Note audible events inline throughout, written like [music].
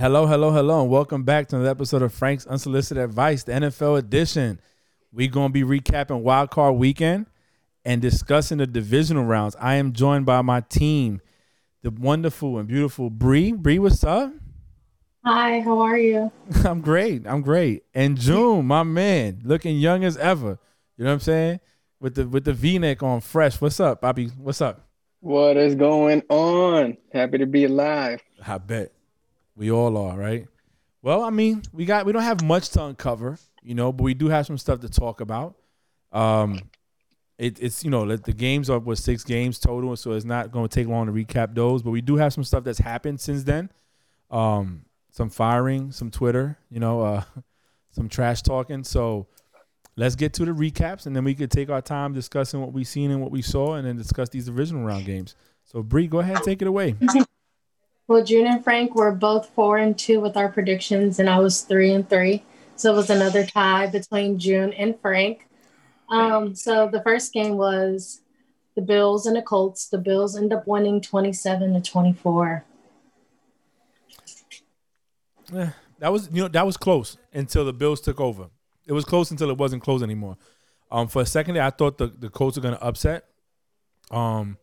Hello, hello, hello, and welcome back to another episode of Frank's Unsolicited Advice, the NFL edition. We're going to be recapping Wild Card Weekend and discussing the divisional rounds. I am joined by my team, the wonderful and beautiful Bree. Bree, what's up? Hi, how are you? [laughs] I'm great. I'm great. And June, my man, looking young as ever. You know what I'm saying? With the with the V-neck on, fresh. What's up, Bobby? What's up? What is going on? Happy to be alive. I bet we all are, right? Well, I mean, we got we don't have much to uncover, you know, but we do have some stuff to talk about. Um, it, it's you know the games are with six games total, so it's not going to take long to recap those. But we do have some stuff that's happened since then. Um, some firing, some Twitter, you know, uh, [laughs] some trash talking. So let's get to the recaps, and then we could take our time discussing what we've seen and what we saw, and then discuss these divisional round games. So Bree, go ahead and take it away. [laughs] Well, June and Frank were both four and two with our predictions, and I was three and three. So it was another tie between June and Frank. Um, so the first game was the Bills and the Colts. The Bills end up winning 27 to 24. Yeah, that was you know that was close until the Bills took over. It was close until it wasn't close anymore. Um, for a second there, I thought the the Colts were gonna upset. Um,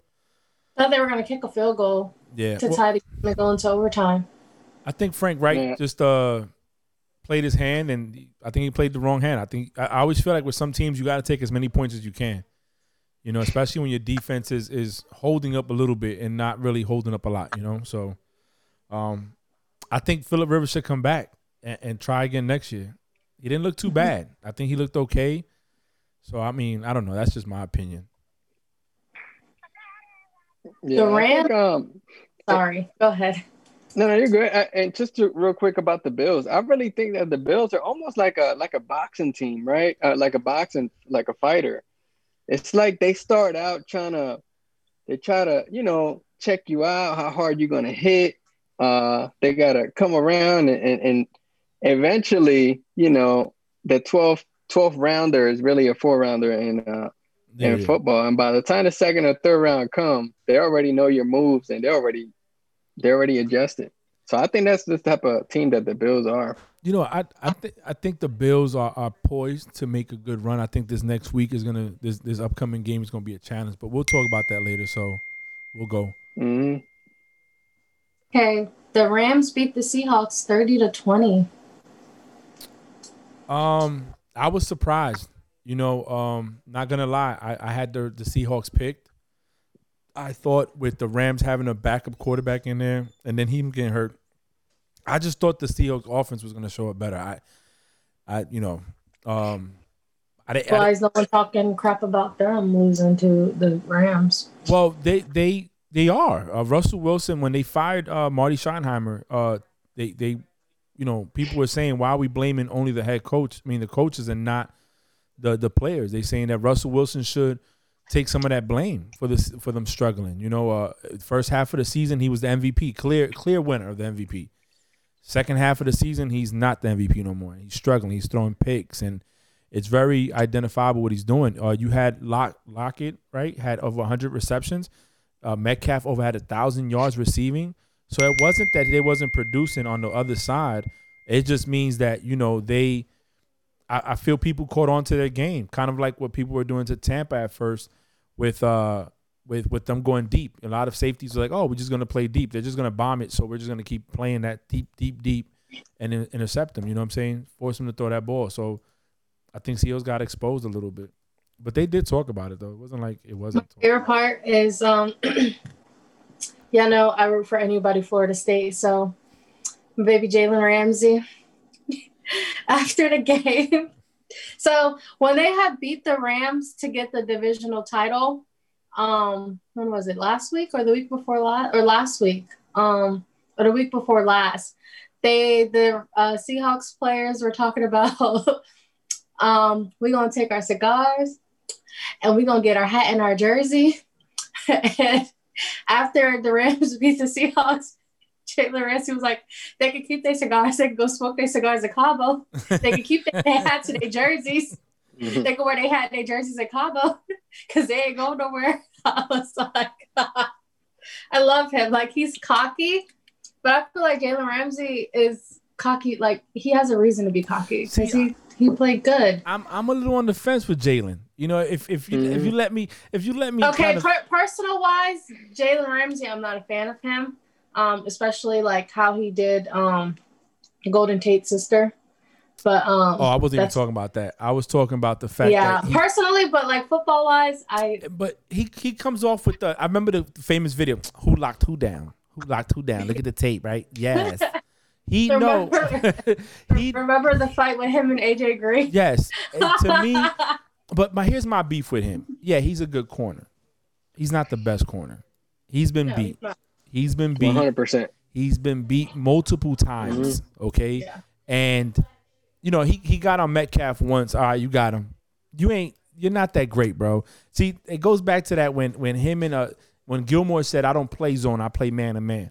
thought they were gonna kick a field goal. Yeah, to well, tie the game and go into overtime. I think Frank Reich Yeah. just uh played his hand, and I think he played the wrong hand. I think I, I always feel like with some teams you got to take as many points as you can. You know, especially when your defense is is holding up a little bit and not really holding up a lot. You know, so um, I think Philip Rivers should come back and, and try again next year. He didn't look too bad. I think he looked okay. So I mean, I don't know. That's just my opinion. Yeah, I Rams- think, um, Sorry, go ahead. no, no, you're good. I, and just to, real quick about the Bills, I really think that the Bills are almost like a like a boxing team, right? Uh, like a boxing, like a fighter. It's like they start out trying to, they try to, you know, check you out, how hard you're gonna hit. Uh, they gotta come around and and, and eventually, you know, the 12th 12th rounder is really a four rounder in uh Yeah, in yeah. football. And by the time the second or third round come, they already know your moves and they're already they're already adjusted. So I think that's the type of team that the Bills are. You know, I I think I think the Bills are, are poised to make a good run. I think this next week is gonna this this upcoming game is gonna be a challenge, but we'll talk about that later. So we'll go. hmm Okay, the Rams beat the Seahawks 30 to 20. Um, I was surprised. You know, um, not gonna lie, I, I had the the Seahawks picked. I thought with the Rams having a backup quarterback in there, and then him getting hurt, I just thought the Seahawks offense was gonna show up better. I, I, you know, um, I, didn't- Why is no one talking crap about them losing to the Rams? Well, they they they are. Uh, Russell Wilson when they fired uh, Marty Schottenheimer, uh, they they, you know, people were saying why are we blaming only the head coach? I mean, the coaches and not the the players. They saying that Russell Wilson should take some of that blame for this for them struggling. You know, uh, first half of the season he was the MVP, clear clear winner of the MVP. Second half of the season he's not the MVP no more. He's struggling. He's throwing picks and. It's very identifiable what he's doing. Uh, you had Lock, Lockett, right? Had over 100 receptions. Uh, Metcalf over had a thousand yards receiving. So it wasn't that they wasn't producing on the other side. It just means that you know they. I, I feel people caught on to their game, kind of like what people were doing to Tampa at first, with uh with with them going deep. A lot of safeties were like, "Oh, we're just gonna play deep. They're just gonna bomb it, so we're just gonna keep playing that deep, deep, deep, and in, intercept them." You know what I'm saying? Force them to throw that ball. So I think Seals got exposed a little bit, but they did talk about it though. It wasn't like it wasn't. talk- favorite part is um [clears throat] yeah no i root for anybody florida state so baby jalen ramsey [laughs] after the game. So when they had beat the rams to get the divisional title um when was it? Last week or the week before last or last week? Um or the week before last. They the uh, seahawks players were talking about [laughs] um we're gonna take our cigars and we're gonna get our hat and our jersey. [laughs] and after the Rams beat the Seahawks, Jalen Ramsey was like, they could keep their cigars, they could go smoke their cigars in Cabo. They could keep their [laughs] hats and their jerseys. They could wear their hat and their jerseys in Cabo [laughs] because they ain't going nowhere. [laughs] I was like, I love him. Like he's cocky, but I feel like Jalen Ramsey is cocky. Like he has a reason to be cocky because he he played good. I'm I'm a little on the fence with Jalen. You know, if if you if you mm-hmm. let me if you let me Okay, kind of- per- personal wise, Jalen Ramsey, I'm not a fan of him. Um, especially like how he did um Golden Tate's sister. But um oh, I wasn't even talking about that. I was talking about the fact yeah, that he, personally, but like football wise, I but he he comes off with the I remember the famous video, who locked who down? Who locked who down? Look at the tape, right? [laughs] Yes. He know Remember- [laughs] he remember the fight with him and AJ Green. yes. And to me, [laughs] but my here's my beef with him. Yeah, he's a good corner. He's not the best corner. He's been No, beat. he's. He's been beat. hundred percent. He's been beat multiple times. Okay. Yeah. And you know, he, he got on Metcalf once. All right, you got him. You ain't you're not that great, bro. See, it goes back to that when when him and uh when Gilmore said, I don't play zone, I play man to man.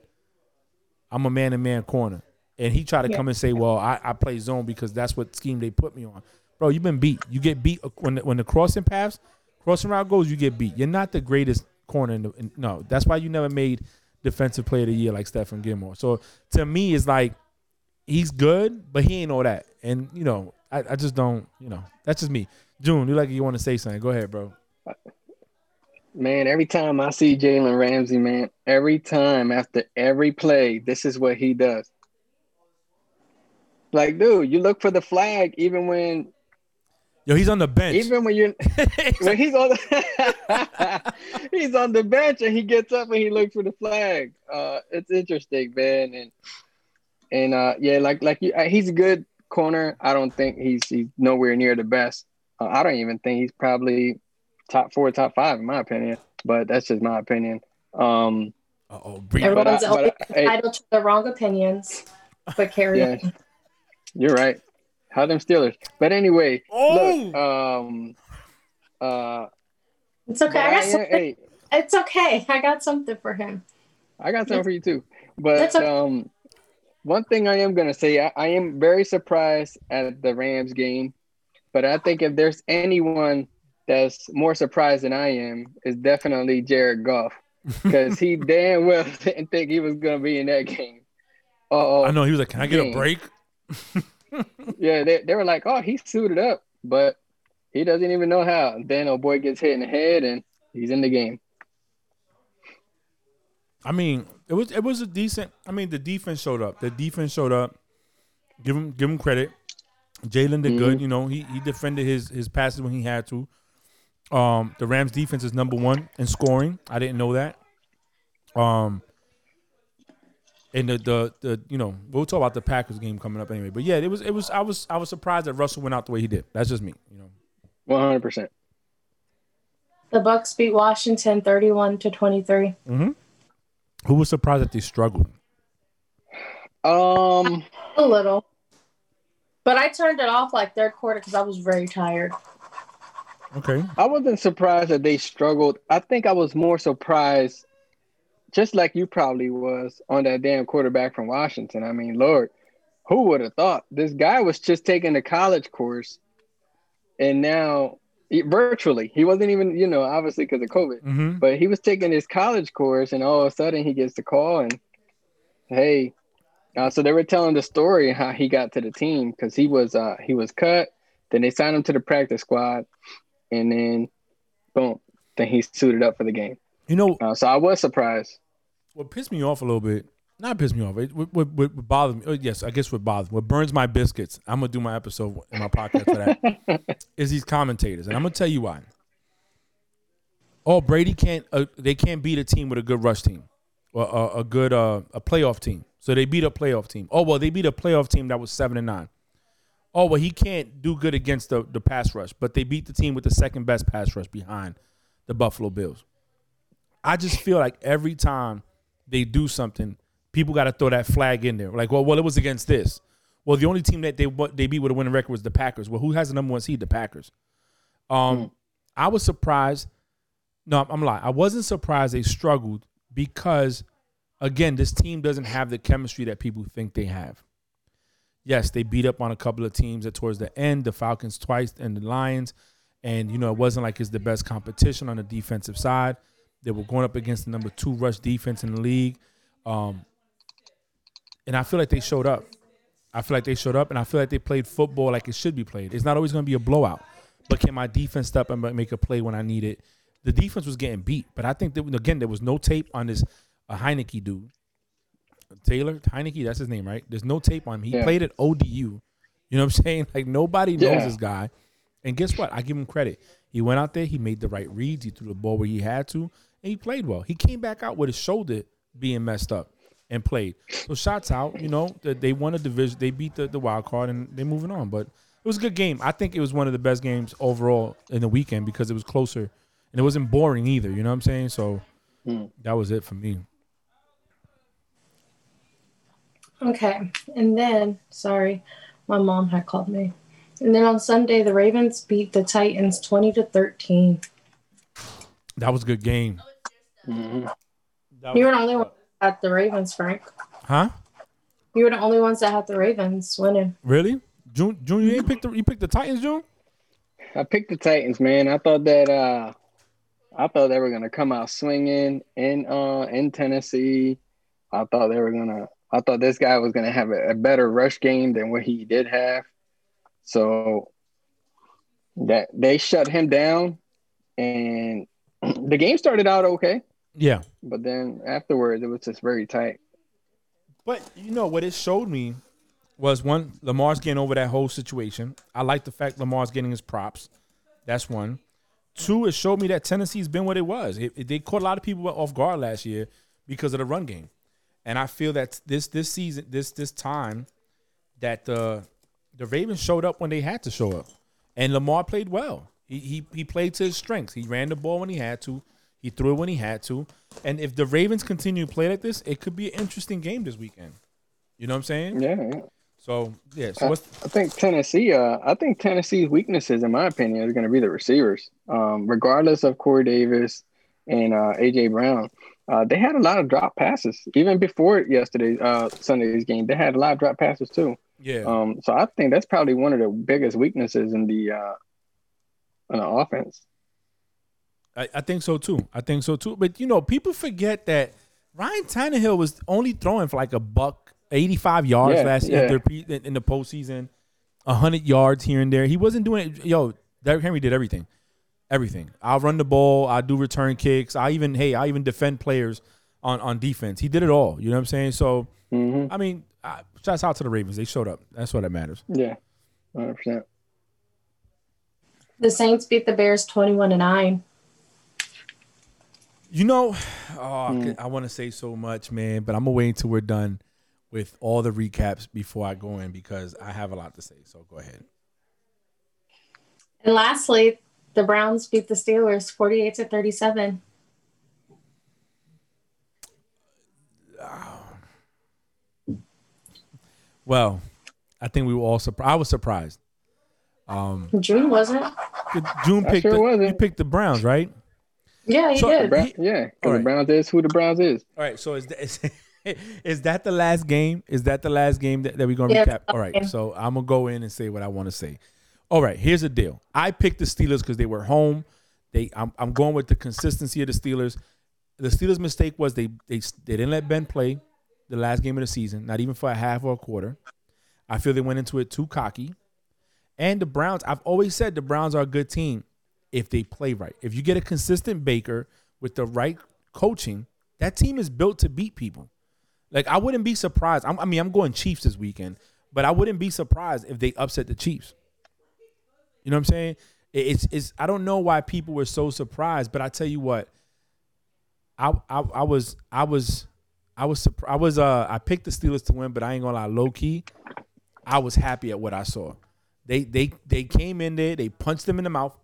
I'm a man to man corner. And he tried to Yeah. come and say, Well, I, I play zone because that's what scheme they put me on. Bro, you've been beat. You get beat when the, when the crossing paths, crossing route goes, you get beat. You're not the greatest corner in the in, no. That's why you never made defensive player of the year like Stephon Gilmore. So to me, it's like he's good, but he ain't all that. And you know, I, I just don't. You know, that's just me. June, you like you want to say something? Go ahead, bro. Man, every time I see Jalen Ramsey, man, every time after every play, this is what he does. Like, dude, you look for the flag even when Yo, he's on the bench. even when you're [laughs] when he's on the [laughs] he's on the bench and he gets up and he looks for the flag. Uh, it's interesting, man, and and uh, yeah, like like you, uh, he's a good corner. I don't think he's he's nowhere near the best. Uh, I don't even think he's probably top four, top five in my opinion. But that's just my opinion. Um, oh, Everyone's I- always but I- hey. entitled to their wrong opinions. But carry Yeah. on. you're right. How them Steelers? But anyway, Oh! look, um, uh, It's okay. I I got am- something. hey, It's okay. I got something for him. I got something for you too. But okay. um, one thing I am gonna say, I, I am very surprised at the Rams game. But I think if there's anyone that's more surprised than I am, is definitely Jared Goff [laughs] because he damn well [laughs] didn't think he was gonna be in that game. Oh, I know he was like, "Can I get a break?" [laughs] yeah, they, they were like, oh, he's suited up, but he doesn't even know how. Then oh boy gets hit in the head and he's in the game. I mean, it was it was a decent. I mean, the defense showed up. The defense showed up. Give him give him credit. Jalen did good. You know, he he defended his his passes when he had to. Um, the Rams defense is number one in scoring. I didn't know that. Um, and the the the you know we'll talk about the Packers game coming up anyway. But yeah, it was it was I was I was surprised that Russell went out the way he did. That's just me. You know. One hundred percent. The Bucks beat Washington 31 to 23. Mm-hmm. Who was surprised that they struggled? Um, A little. But I turned it off like third quarter because I was very tired. Okay. I wasn't surprised that they struggled. I think I was more surprised, just like you probably was, on that damn quarterback from Washington. I mean, Lord, who would have thought this guy was just taking a college course, and now he- virtually he wasn't even, you know, obviously because of COVID. Mm-hmm. but he was taking his college course and all of a sudden he gets the call and hey uh, so they were telling the story how he got to the team because he was uh, he was cut then they signed him to the practice squad and then boom then he suited up for the game You know, uh, so i was surprised what pissed me off a little bit, not pissed me off, it what, what, what bothered me, oh, yes, I guess what bothers what burns my biscuits, I'm going to do my episode in my podcast for that, [laughs] is these commentators. And I'm going to tell you why. Oh, Brady can't, uh, they can't beat a team with a good rush team or a, a good, uh, a playoff team. So they beat a playoff team. Oh, well, they beat a playoff team that was 7 and 9. Oh, well, he can't do good against the, the pass rush, but they beat the team with the second best pass rush behind the Buffalo Bills. I just feel like every time they do something, people got to throw that flag in there. Like, well, well, it was against this. Well, the only team that they they beat with a winning record was the Packers. Well, who has the number one seed? The Packers. Um, I was surprised. No, I'm lying. I wasn't surprised they struggled because, again, this team doesn't have the chemistry that people think they have. Yes, they beat up on a couple of teams at towards the end, the Falcons twice and the Lions, and you know it wasn't like it's the best competition on the defensive side. They were going up against the number two rush defense in the league. Um, and I feel like they showed up. I feel like they showed up, and I feel like they played football like it should be played. It's not always going to be a blowout, but can my defense step and make a play when I need it? The defense was getting beat, but I think that again there was no tape on this uh, Heinicke dude, Taylor Heinicke. That's his name, right? There's no tape on him. He Yeah. played at ODU. You know what I'm [laughs] saying? Like nobody knows Yeah. this guy. And guess what? I give him credit. He went out there, he made the right reads, he threw the ball where he had to, and he played well. He came back out with his shoulder being messed up and played. So shots out, you know, that they won a division, they beat the, the wild card and they're moving on. But it was a good game. I think it was one of the best games overall in the weekend because it was closer and it wasn't boring either. You know what I'm saying? So Hmm. that was it for me. Okay. And then, sorry, my mom had called me. And then on Sunday, the Ravens beat the Titans 20 to 13. That was a good game. Mhm. You were the only one at the Ravens, Frank. huh? You were the only ones that had the Ravens winning. Really? June, June, you ain't picked the you picked the Titans, June? I picked the Titans, man. I thought that uh I thought they were gonna come out swinging in uh in Tennessee. I thought they were gonna. I thought this guy was gonna have a, a better rush game than what he did have. So that they shut him down, and [clears throat] the game started out okay, Yeah. but then afterwards it was just very tight. But you know what it showed me was one Lamar's getting over that whole situation. I like the fact Lamar's getting his props. That's one. Two, it showed me that Tennessee's been what it was. It, it- they caught a lot of people off guard last year because of the run game, and I feel that this this season, this this time, that the the Ravens showed up when they had to show up, and Lamar played well. He he he played to his strengths. He ran the ball when he had to. He threw it when he had to. And if the Ravens continue to play like this, it could be an interesting game this weekend. You know what I'm saying? Yeah, yeah. So yeah. So I, I think Tennessee. Uh, I think Tennessee's weaknesses, in my opinion, are going to be the receivers. Um, regardless of Corey Davis and uh, AJ Brown, uh, they had a lot of drop passes even before yesterday, uh, Sunday's game. They had a lot of drop passes too. yeah. Um, so I think that's probably one of the biggest weaknesses in the uh, in the offense. I, I think so too. I think so too. But you know, people forget that Ryan Tannehill was only throwing for like a buck, eighty-five yards Yeah, last year yeah. in the pre- in, in the postseason, hundred yards here and there. He wasn't doing it. Yo, Derrick Henry did everything, everything. I'll run the ball. I do return kicks. I even hey, I even defend players on on defense. He did it all. You know what I'm saying? So hmm I mean, uh, shouts out to the Ravens. They showed up. That's what that matters. Yeah, hundred percent. The Saints beat the Bears 21 to 9. You know, [sighs] oh, I, Mm. could- I want to say so much, man, but I'm gonna wait until we're done with all the recaps before I go in because I have a lot to say. So go ahead. And lastly, the Browns beat the Steelers 48 to 37. Well, I think we were all surprised. I was surprised. Um, June wasn't. June picked sure the, wasn't. you picked the Browns, right? Yeah, he So- did. Bra- He- yeah, because right. the Browns is who the Browns is. All right. So is that, is, [laughs] is that the last game? Is that the last game that, that we're gonna Yeah, recap? All right. game. So I'm gonna go in and say what I want to say. All right. Here's the deal. I picked the Steelers because they were home. They I'm, I'm going with the consistency of the Steelers. The Steelers' mistake was they they they didn't let Ben play the last game of the season, not even for a half or a quarter. I feel they went into it too cocky. And the Browns, I've always said the Browns are a good team if they play right. If you get a consistent Baker with the right coaching, that team is built to beat people. Like I wouldn't be surprised. I'm, I mean, I'm going Chiefs this weekend, but I wouldn't be surprised if they upset the Chiefs. You know what I'm saying? It's it's. I don't know why people were so surprised, but I tell you what, I I, I was I was I was surprised. I was uh I picked the Steelers to win, but I ain't gonna lie, low key, I was happy at what I saw. They they they came in there, they punched them in the mouth,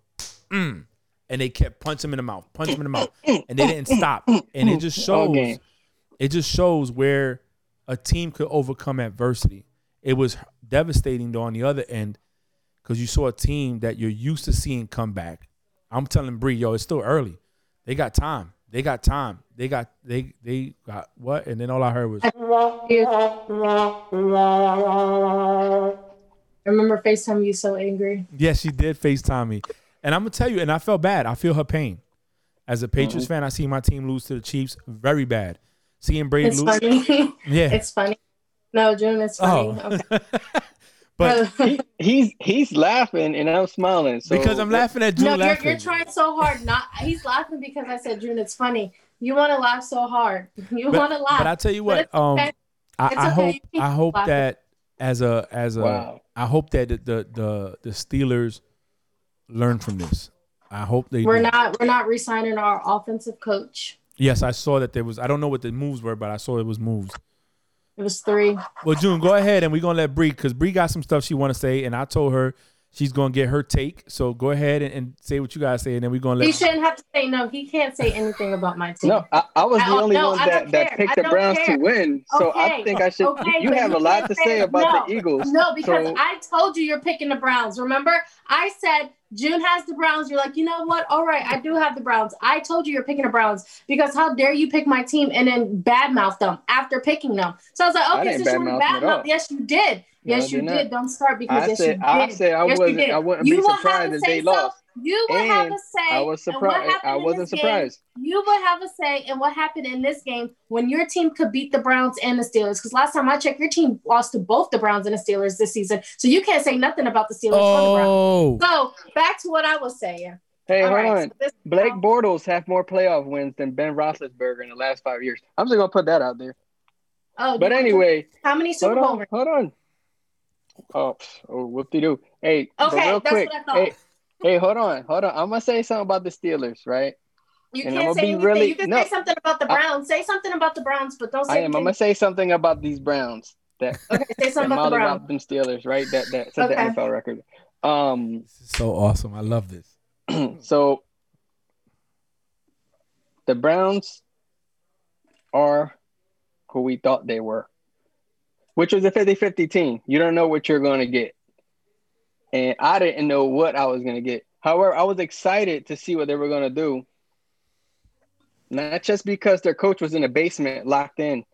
mm, and they kept punching him in the mouth, punch him in the mouth, and they didn't stop. And it just shows game. it just shows where a team could overcome adversity. It was devastating though on the other end because you saw a team that you're used to seeing come back. I'm telling Bree, yo, it's still early. They got time. They got time. They got they they got what? And then all I heard was I remember FaceTime you so angry. yeah, she did FaceTime me, and I'm gonna tell you, and I felt bad. I feel her pain. As a Patriots fan, I see my team lose to the Chiefs very bad. Seeing Brady It's lose, funny. [laughs] yeah, it's funny. No, June is funny. Oh, [laughs] Okay. but [laughs] He, he's he's laughing and I'm smiling. So because I'm laughing at June no, you're, you're trying so hard. Not he's laughing because I said June. It's funny. You want to laugh so hard. You want to laugh. But I tell you what, it's um, okay. I, I okay. hope I hope laughing. that as a as a I Wow. hope that the, the the the Steelers learn from this. I hope they. we're do. not we're not re-signing our offensive coach. Yes, I saw that there was. I don't know what the moves were, but I saw it was moves. It was three. Well, June, go ahead and we're gonna let Bree because Bree got some stuff she want to say, and I told her she's gonna get her take. So go ahead and, and say what you guys say, and then we're gonna let. He shouldn't have to say no. He can't say anything about my team. No, I, I was I the only no, one that, that picked the Browns care. to win. So I think I should. Okay, you have a lot to say- say about the Eagles. No, because So- I told you you're picking the Browns. Remember, I said June has the Browns. You're like, you know what? All right, I do have the Browns. I told you you're picking the Browns because how dare you pick my team and then badmouth them after picking them? So I was like, okay, didn't since you want to badmouth them at all. badmouth, yes, you did. No, Yes, I you did not. Don't start because I yes, said you did. I said I yes, wasn't. I wouldn't you be surprised if they so. lost. You would have a say. I was surprised. I wasn't this game. surprised. You would have a say in what happened in this game when your team could beat the Browns and the Steelers. Because last time I checked, your team lost to both the Browns and the Steelers this season. So you can't say nothing about the Steelers or the Oh, Browns. So back to what I was saying. Hey, All hold right, on. so this- Blake Bortles have more playoff wins than Ben Roethlisberger in the last five years. I'm just gonna put that out there. Oh, But anyway, how many Super hold on, hold on. Oh, oh whoop de doo. Hey, Okay, real that's quick. what I thought. Hey, hey, hold on, hold on. I'm gonna say something about the Steelers, right? You and can't say be anything. really- you can no. say something about the Browns. say something about the Browns, but don't say I am. I'm anything. gonna say something about these Browns that Okay, say [laughs] that something about the Browns. mollywopped them Steelers, right? That that set Okay. the NFL record. Um, this is so awesome. I love this. [clears throat] so the Browns are who we thought they were, which was a 50 50 team. You don't know what you're going to get. And I didn't know what I was going to get. However, I was excited to see what they were going to do. Not just because their coach was in the basement locked in,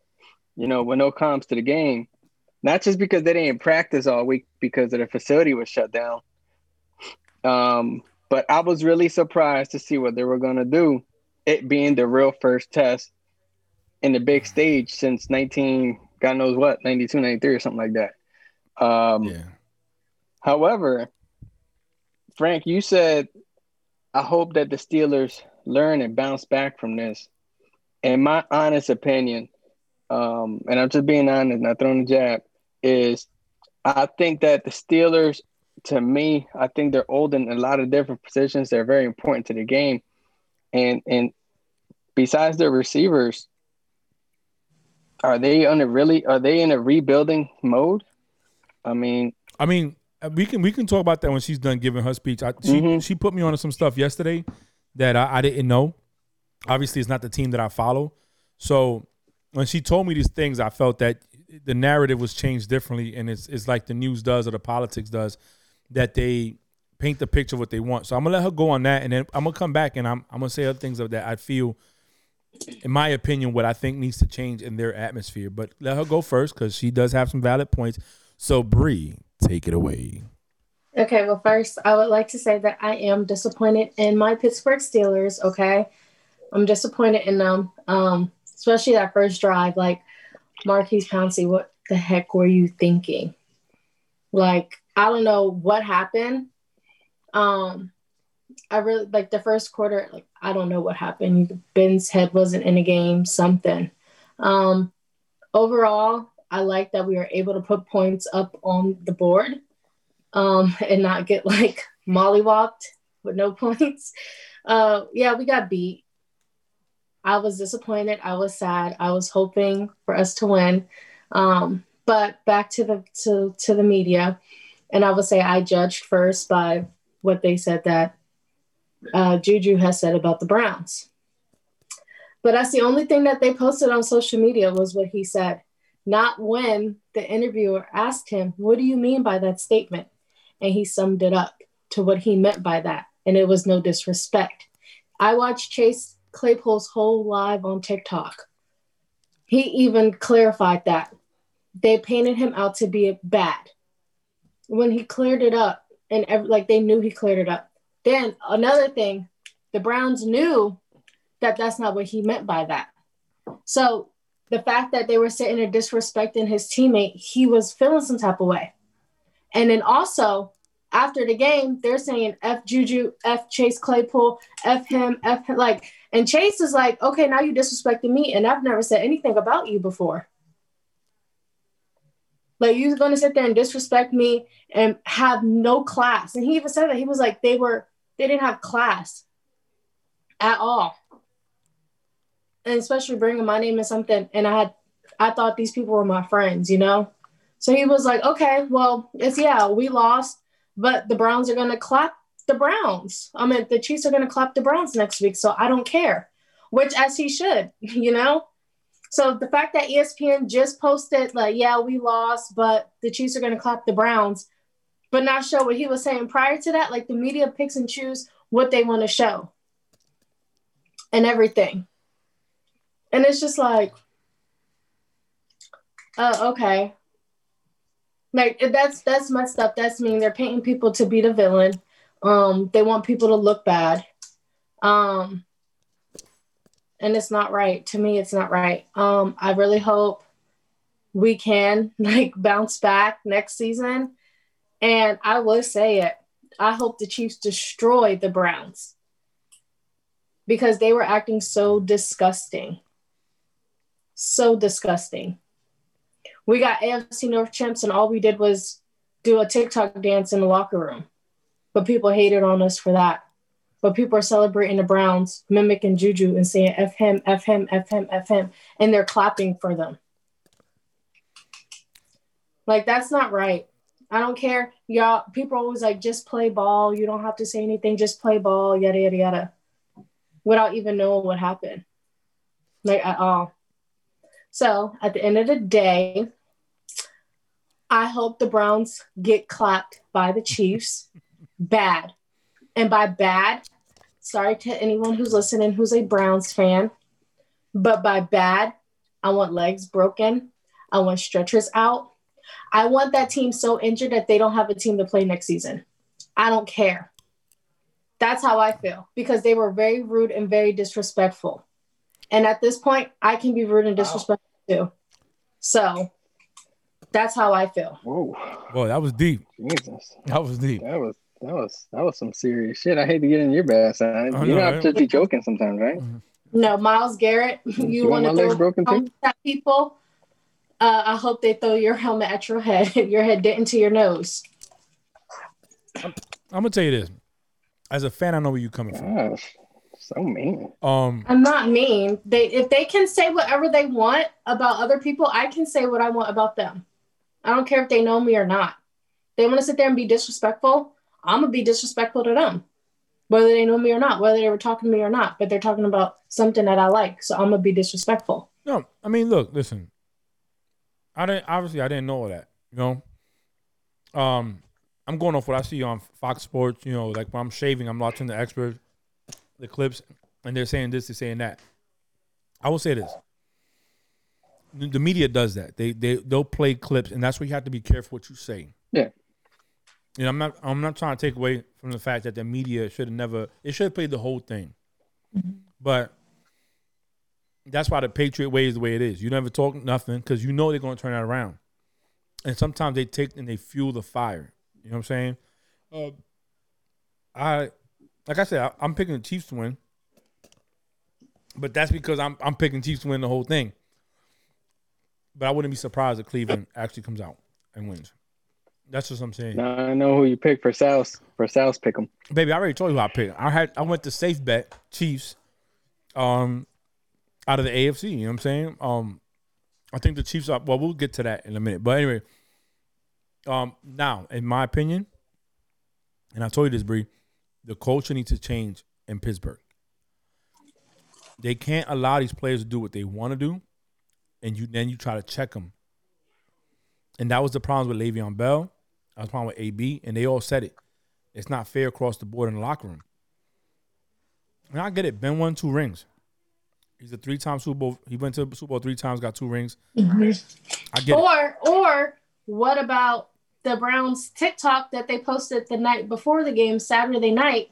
you know, with no comms to the game. Not just because they didn't practice all week because of the facility was shut down. Um, but I was really surprised to see what they were going to do, it being the real first test in the big stage since 19, God knows what, 92, 93 or something like that. Um, Yeah. However, Frank, you said, I hope that the Steelers learn and bounce back from this. In my honest opinion, um, and I'm just being honest, not throwing a jab, is I think that the Steelers, to me, I think they're old in a lot of different positions. They're very important to the game. And and besides their receivers, are they on a really are they in a rebuilding mode? I mean, I mean, we can we can talk about that when she's done giving her speech. I, she Mhm. she put me on some stuff yesterday that I, I didn't know. Obviously, it's not the team that I follow. So when she told me these things, I felt that the narrative was changed differently, and it's it's like the news does or the politics does, that they paint the picture of what they want. So I'm gonna let her go on that, and then I'm gonna come back and I'm I'm gonna say other things of that I feel, in my opinion, what I think needs to change in their atmosphere. But let her go first because she does have some valid points. So Bree, take it away. Okay, well, first, I would like to say that I am disappointed in my Pittsburgh Steelers. Okay, I'm disappointed in them, um, especially that first drive. Like Maurkice Pouncey, what the heck were you thinking? Like, I don't know what happened. Um, I really like the first quarter. Like, I don't know what happened. Ben's head wasn't in the game. Something. Um, overall, I like that we were able to put points up on the board um, and not get like mollywopped with no [laughs] points. Uh, yeah, we got beat. I was disappointed. I was sad. I was hoping for us to win. Um, but back to the to to the media, and I would say I judged first by what they said that uh, Juju has said about the Browns. But that's the only thing that they posted on social media was what he said, not when the interviewer asked him, "What do you mean by that statement?" and he summed it up to what he meant by that. And it was no disrespect. I watched Chase Claypool's whole live on TikTok. He even clarified that. They painted him out to be bad. When he cleared it up, and ev- like they knew he cleared it up. Then another thing, the Browns knew that that's not what he meant by that. So the fact that they were sitting there disrespecting his teammate, he was feeling some type of way. And then also after the game, they're saying F Juju, F Chase Claypool, F him, F him. Like, and Chase is like, okay, now you disrespecting me, and I've never said anything about you before. Like you're gonna sit there and disrespect me and have no class. And he even said that he was like, they were they didn't have class at all. And especially bringing my name in something, and I had I thought these people were my friends, you know. So he was like, okay, well, it's yeah, we lost, but the Browns are gonna clap the Browns. I mean, the Chiefs are gonna clap the Browns next week, so I don't care. Which as he should, [laughs] you know. So the fact that ESPN just posted like, yeah, we lost, but the Chiefs are gonna clap the Browns, but not show what he was saying prior to that. Like the media picks and choose what they want to show and everything. And it's just like, uh, okay. Like that's that's messed up. That's mean they're painting people to be the villain. Um, they want people to look bad. Um, and it's not right. To me, it's not right. Um, I really hope we can [laughs] like bounce back next season. And I will say it. I hope the Chiefs destroy the Browns because they were acting so disgusting. So disgusting. We got AFC North champs, and all we did was do a TikTok dance in the locker room. But people hated on us for that. But people are celebrating the Browns, mimicking Juju and saying F him, F him, F him, F him. And they're clapping for them. Like, that's not right. I don't care. Y'all, people are always like, just play ball. You don't have to say anything. Just play ball, yada, yada, yada without even knowing what happened, like at all. So at the end of the day, I hope the Browns get clapped by the Chiefs bad. And by bad, sorry to anyone who's listening who's a Browns fan, but by bad, I want legs broken. I want stretchers out. I want that team so injured that they don't have a team to play next season. I don't care. That's how I feel because they were very rude and very disrespectful. And at this point, I can be rude and disrespectful wow. too. So that's how I feel. Whoa. Boy, that was deep. Jesus. That was deep. That was that was that was some serious shit. I hate to get in your bad side. Oh, you know, have to be joking sometimes, right? No, Myles Garrett, [laughs] you, you want to throw broken too? at people. Uh, I hope they throw your helmet at your head. [laughs] your head did into your nose. I'm, I'm gonna tell you this as a fan, I know where you're coming from. Gosh, so mean. Um, I'm not mean. They if they can say whatever they want about other people, I can say what I want about them. I don't care if they know me or not. They want to sit there and be disrespectful. I'm gonna be disrespectful to them, whether they know me or not, whether they were talking to me or not. But they're talking about something that I like, so I'm gonna be disrespectful. No, I mean, look, listen. I didn't obviously I didn't know all that. You know, um, I'm going off what I see on Fox Sports. You know, like when I'm shaving, I'm watching the experts, the clips, and they're saying this, they're saying that. I will say this: the media does that. They they they'll play clips, and that's where you have to be careful what you say. Yeah. You know, I'm not I'm not trying to take away from the fact that the media should have never it should have played the whole thing, mm-hmm. but that's why the Patriot way is the way it is. You never talk nothing because you know they're going to turn that around, and sometimes they take and they fuel the fire. You know what I'm saying? Uh, I like I said, I, am picking the Chiefs to win, but that's because I'm I'm picking Chiefs to win the whole thing. But I wouldn't be surprised if Cleveland actually comes out and wins. That's what I'm saying. Now I know who you pick for South for South pick them. Baby, I already told you who I picked. I had I went to safe bet Chiefs, um, out of the AFC. You know what I'm saying? Um, I think the Chiefs are. Well, we'll get to that in a minute. But anyway, um, now, in my opinion, and I told you this, Bree, the culture needs to change in Pittsburgh. They can't allow these players to do what they want to do, and you then you try to check them. And that was the problem with Le'Veon Bell. That was the problem with AB, and they all said it. It's not fair across the board in the locker room. And I get it. Ben won two rings. He's a three-time Super Bowl. He went to the Super Bowl three times, got two rings. Mm-hmm. I get or, it. Or, or what about the Browns TikTok that they posted the night before the game, Saturday night,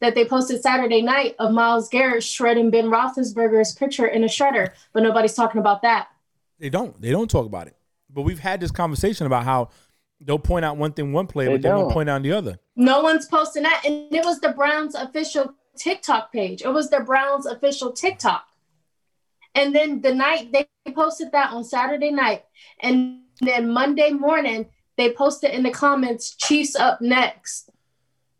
that they posted Saturday night of Myles Garrett shredding Ben Roethlisberger's picture in a shredder, but nobody's talking about that. They don't. They don't talk about it. But we've had this conversation about how they'll point out one thing one player, They but they won't don't. point out the other. No one's posting that. And it was the Browns official TikTok page. It was the Browns official TikTok. And then the night they posted that on Saturday night. And then Monday morning, they posted in the comments, Chiefs up next.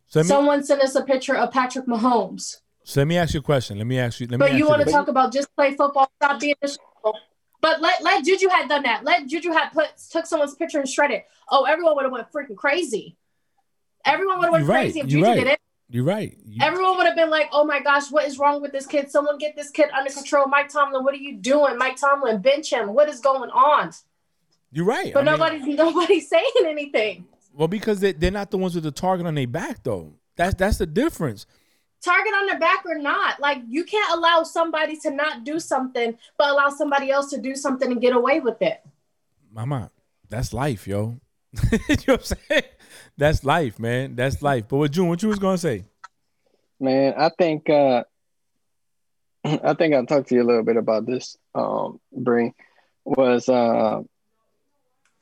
So me, Someone sent us a picture of Patrick Mahomes. so let me ask you a question. Let me ask you. Let me But ask you want to talk about just play football, stop being a show. But let let Juju had done that. Let Juju had put took someone's picture and shredded. It. Oh, everyone would have went freaking crazy. Everyone would have went You're right. crazy if You're Juju right. did it. You're right. You- Everyone would have been like, "Oh my gosh, what is wrong with this kid? Someone get this kid under control." Mike Tomlin, what are you doing? Mike Tomlin, bench him. What is going on? you're right. But I mean, nobody's [laughs] nobody's saying anything. well, because they, they're not the ones with the target on their back, though. That's that's the difference. Target on their back or not, like you can't allow somebody to not do something, but allow somebody else to do something and get away with it. Mama, that's life, yo. [laughs] you know what I'm saying? That's life, man. That's life. But what June, what you was gonna say? Man, I think uh [clears throat] I think I talked to you a little bit about this, um, Bree, was uh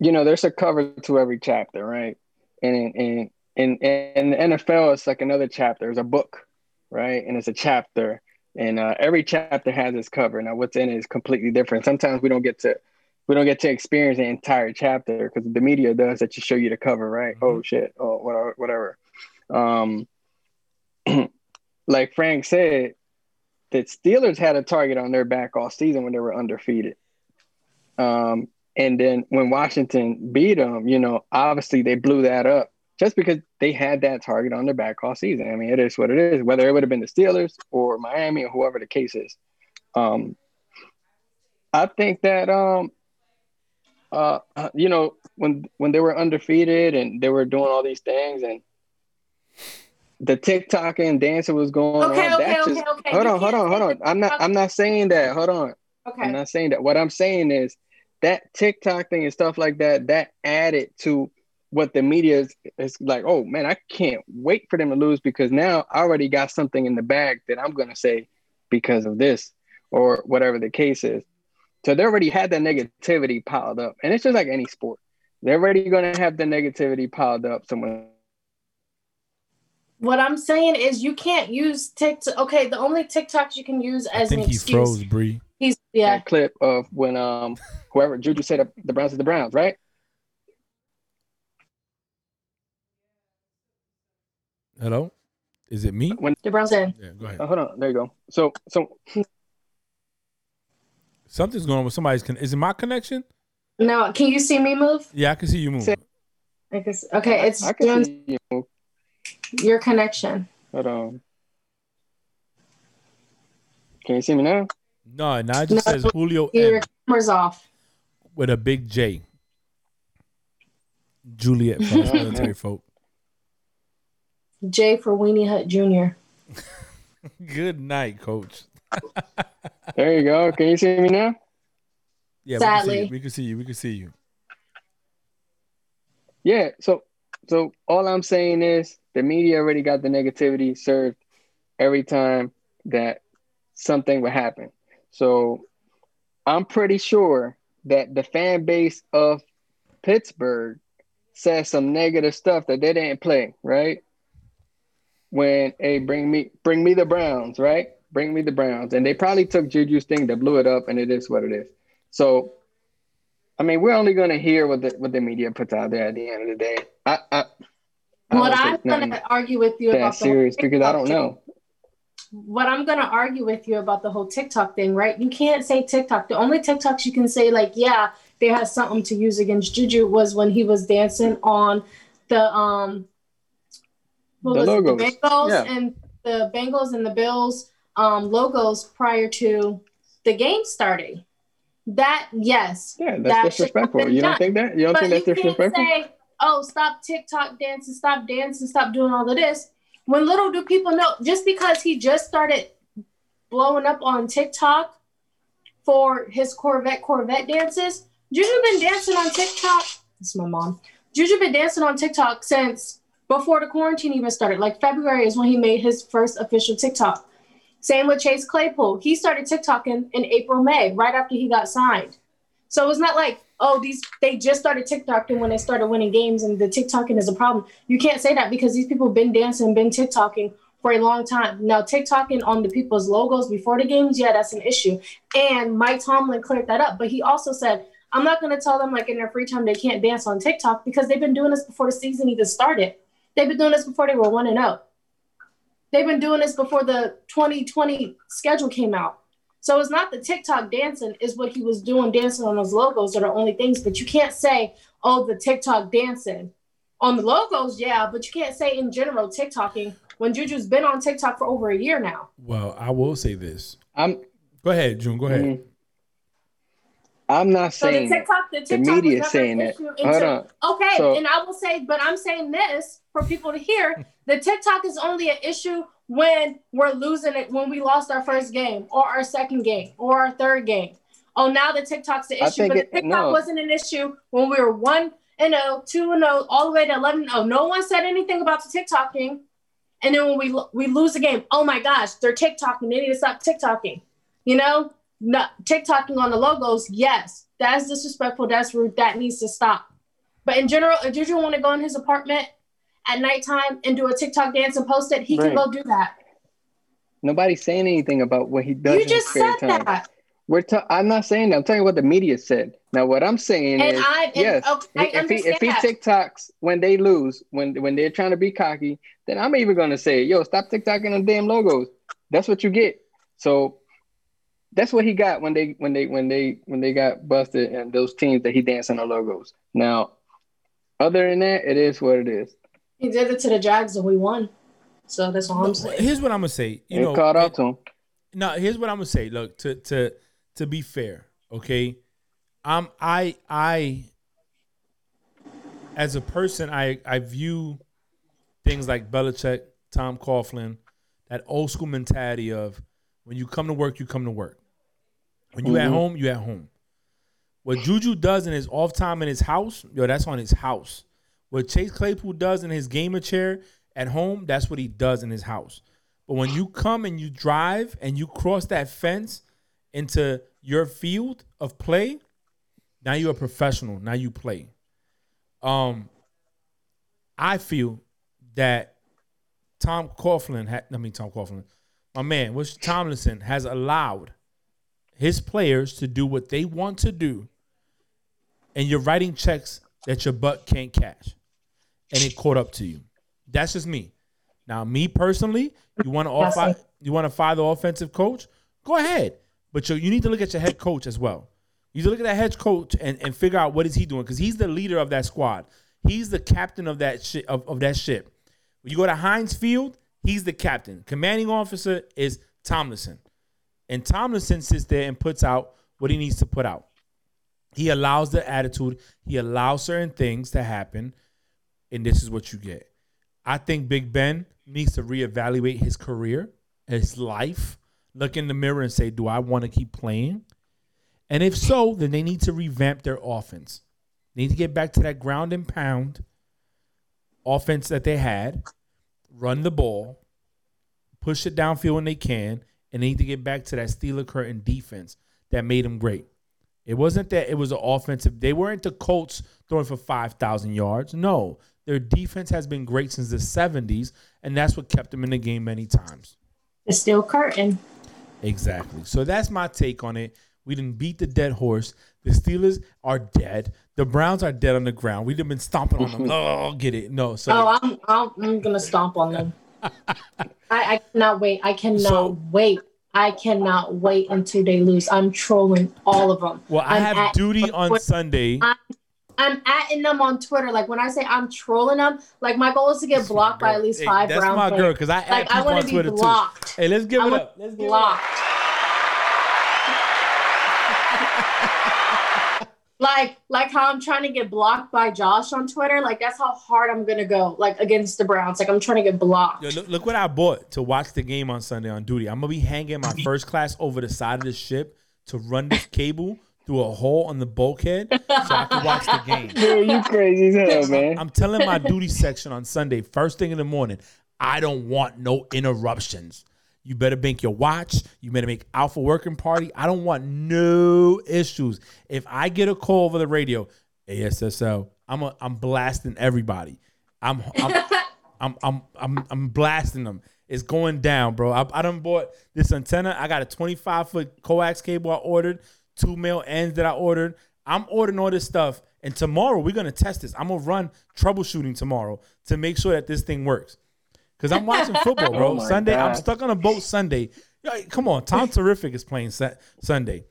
you know, there's a cover to every chapter, right? And and in in the NFL it's like another chapter, it's a book, right? And it's a chapter. And uh, every chapter has its cover. Now what's in it is completely different. Sometimes we don't get to we don't get to experience the entire chapter because the media does that to show you the cover, right? Oh shit, oh whatever whatever. Um [clears throat] like Frank said, the Steelers had a target on their back all season when they were undefeated. Um, and then when Washington beat them, you know, obviously they blew that up just because they had that target on their back all season. I mean, it is what it is, whether it would have been the Steelers or Miami or whoever the case is. Um, I think that, um, uh, you know, when when they were undefeated and they were doing all these things and the TikTok and dancing was going Okay, on. okay, that's okay, just, okay. Hold on, hold on, hold on. I'm not. I'm not saying that. Hold on. Okay. I'm not saying that. What I'm saying is that TikTok thing and stuff like that. That added to what the media is, is like. Oh man, I can't wait for them to lose because now I already got something in the bag that I'm gonna say because of this or whatever the case is. So they already had that negativity piled up, and it's just like any sport. They're already gonna have the negativity piled up. Someone What I'm saying is you can't use TikTok. Okay, the only TikToks you can use I as an he excuse. froze, Bree. He's yeah. that clip of when um whoever Juju said the Browns are the Browns, right? Hello? Is it me? The Browns in. Yeah, go ahead. Oh, hold on, there you go. So so Something's going on with somebody's con- is it my connection? No, can you see me move? Yeah, I can see you move. Say- I guess, okay, it's I can doing see you. your connection. Hold on. Can you see me now? No, now it just No, says Julio Your M camera's off. with a big J. Juliet for us [laughs] military folk. J for Weenie Hut Jr. [laughs] Good night, coach. There you go. Can you see me now? Yeah, Sadly. we can see you. We can see you. We can see you. Yeah. So so all I'm saying is the media already got the negativity served every time that something would happen. So I'm pretty sure that the fan base of Pittsburgh said some negative stuff that they didn't play, right? When hey, bring me bring me the Browns, right? Bring me the Browns. And they probably took Juju's thing that blew it up and it is what it is. So I mean, we're only gonna hear what the what the media puts out there at the end of the day. I, I, I What I'm going to argue with you that about the whole serious because I don't know. what I'm gonna argue with you about the whole TikTok thing, right? You can't say TikTok. The only TikToks you can say, like, yeah, they had something to use against Juju was when he was dancing on the um what The was logos. it, the Bengals Yeah. and the Bengals and the Bills um logos prior to the game starting. That yes. Yeah, that's have disrespectful. You don't think that? You don't But think that's you can't disrespectful? say, oh, stop TikTok dancing, stop dancing, stop doing all of this. When little do people know, just because he just started blowing up on TikTok for his Corvette Corvette dances, Juju been dancing on TikTok. It's my mom. Juju been dancing on TikTok since before the quarantine even started. Like February is when he made his first official TikTok. Same with Chase Claypool. He started TikToking in April, May, right after he got signed. So it's not like, oh, these they just started TikToking when they started winning games and the TikToking is a problem. You can't say that because these people have been dancing, been TikToking for a long time. Now, TikToking on the people's logos before the games, yeah, that's an issue. And Mike Tomlin cleared that up. But he also said, I'm not going to tell them like in their free time they can't dance on TikTok because they've been doing this before the season even started. They've been doing this before they were 1 and 0. They've been doing this before the 2020 schedule came out. So it's not the TikTok dancing, is what he was doing dancing on those logos are the only things. But you can't say, oh, the TikTok dancing. On the logos, yeah, but you can't say in general TikToking when Juju's been on TikTok for over a year now. Well, I will say this. I'm Go ahead, June. Go ahead. Mhm. I'm not So the saying that. TikTok, the The media was saying an that. Hold until- on. Okay, So- and I will say, but I'm saying this for people to hear: [laughs] the TikTok is only an issue when we're losing it, when we lost our first game, or our second game, or our third game. Oh, now the TikTok's the issue, but the TikTok no. wasn't an issue when we were one and 0, 2 and 0, all the way to 11 and 0. No one said anything about the TikToking. And then when we we lose the game, oh my gosh, they're TikToking. They need to stop TikToking. You know, not TikToking on the logos. Yes, that's disrespectful. That's rude. That needs to stop. But in general, if Juju want to go in his apartment at nighttime and do a TikTok dance and post it, he can go do that. Nobody's saying anything about what he does. you just said time. that, We're ta- I'm not saying that. I'm telling you what the media said. Now, what I'm saying and is, I and, yes, okay, if he if he. TikToks when they lose, when when they're trying to be cocky, then I'm even gonna say, yo, stop TikToking on damn logos. That's what you get. So that's what he got when they when they when they when they got busted and those teams that he danced on the logos. Now, other than that, it is what it is. he did it to the Jags and we won. So that's all I'm saying. here's what I'm gonna say. You it know, caught up to him. No, here's what I'm gonna say. Look, to to to be fair, okay. I'm I I as a person, I I view things like Belichick, Tom Coughlin, that old school mentality of when you come to work, you come to work. When you at Mhm. home, you at home. What Juju does in his off time in his house, yo, that's on his house. What Chase Claypool does in his gamer chair at home, that's what he does in his house. But when you come and you drive and you cross that fence into your field of play, now you're a professional. Now you play. Um, I feel that Tom Coughlin had, I mean Tom Coughlin, my man, which Tomlinson has allowed his players to do what they want to do, and you're writing checks that your butt can't cash, and it caught up to you. That's just me. Now, me personally, you want to offer, you want to fire the offensive coach, go ahead. But you, you need to look at your head coach as well. You need to look at that head coach and, and figure out what is he doing because he's the leader of that squad. He's the captain of that ship of, of that ship. When you go to Heinz Field, he's the captain. Commanding officer is Tomlinson. And Tomlinson sits there and puts out what he needs to put out. He allows the attitude, he allows certain things to happen, and this is what you get. I think Big Ben needs to reevaluate his career, his life, look in the mirror and say, Do I want to keep playing? And if so, then they need to revamp their offense. They need to get back to that ground and pound offense that they had, run the ball, push it downfield when they can, and they need to get back to that Steeler curtain defense that made them great. It wasn't that it was an offensive. They weren't the Colts throwing for 5,000 yards. No, their defense has been great since the 70s, and that's what kept them in the game many times. The steel curtain. Exactly. So that's my take on it. We didn't beat the dead horse. The Steelers are dead. The Browns are dead on the ground. We've been stomping on them. [laughs] Oh, get it? No. So Oh, I'm, I'm I'm gonna stomp on them. I, I cannot wait. I cannot So- wait. I cannot wait until they lose. I'm trolling all of them. well, I I'm have at- duty on Sunday. I'm atting them on Twitter. Like when I say I'm trolling them, like my goal is to get blocked by at least Hey, five That's my girl because I Like I people want on to be Twitter blocked. too. Hey, let's give I it up. Let's give it up. Like like how I'm trying to get blocked by Josh on Twitter. Like that's how hard I'm gonna go. Like against the Browns. Like I'm trying to get blocked. Yo, look, look what I bought to watch the game on Sunday on duty. I'm gonna be hanging my [laughs] first class over the side of the ship to run this cable through a hole on the bulkhead so I can watch the game. [laughs] Dude, you crazy as hell, man. I'm telling my duty section on Sunday, first thing in the morning, I don't want no interruptions. You better bank your watch. You better make Alpha working party. I don't want no issues. If I get a call over the radio, ASSL, I'm a, I'm blasting everybody. I'm I'm, [laughs] I'm I'm I'm I'm blasting them. It's going down, bro. I, I done bought this antenna. I got a 25 foot coax cable I ordered, two male ends that I ordered. I'm ordering all this stuff, and tomorrow we're gonna test this. I'm gonna run troubleshooting tomorrow to make sure that this thing works. Cause I'm watching football, [laughs] oh bro. Oh my Sunday, I'm stuck on a boat Sunday. Come on, Tom Terrific is playing Sa- Sunday.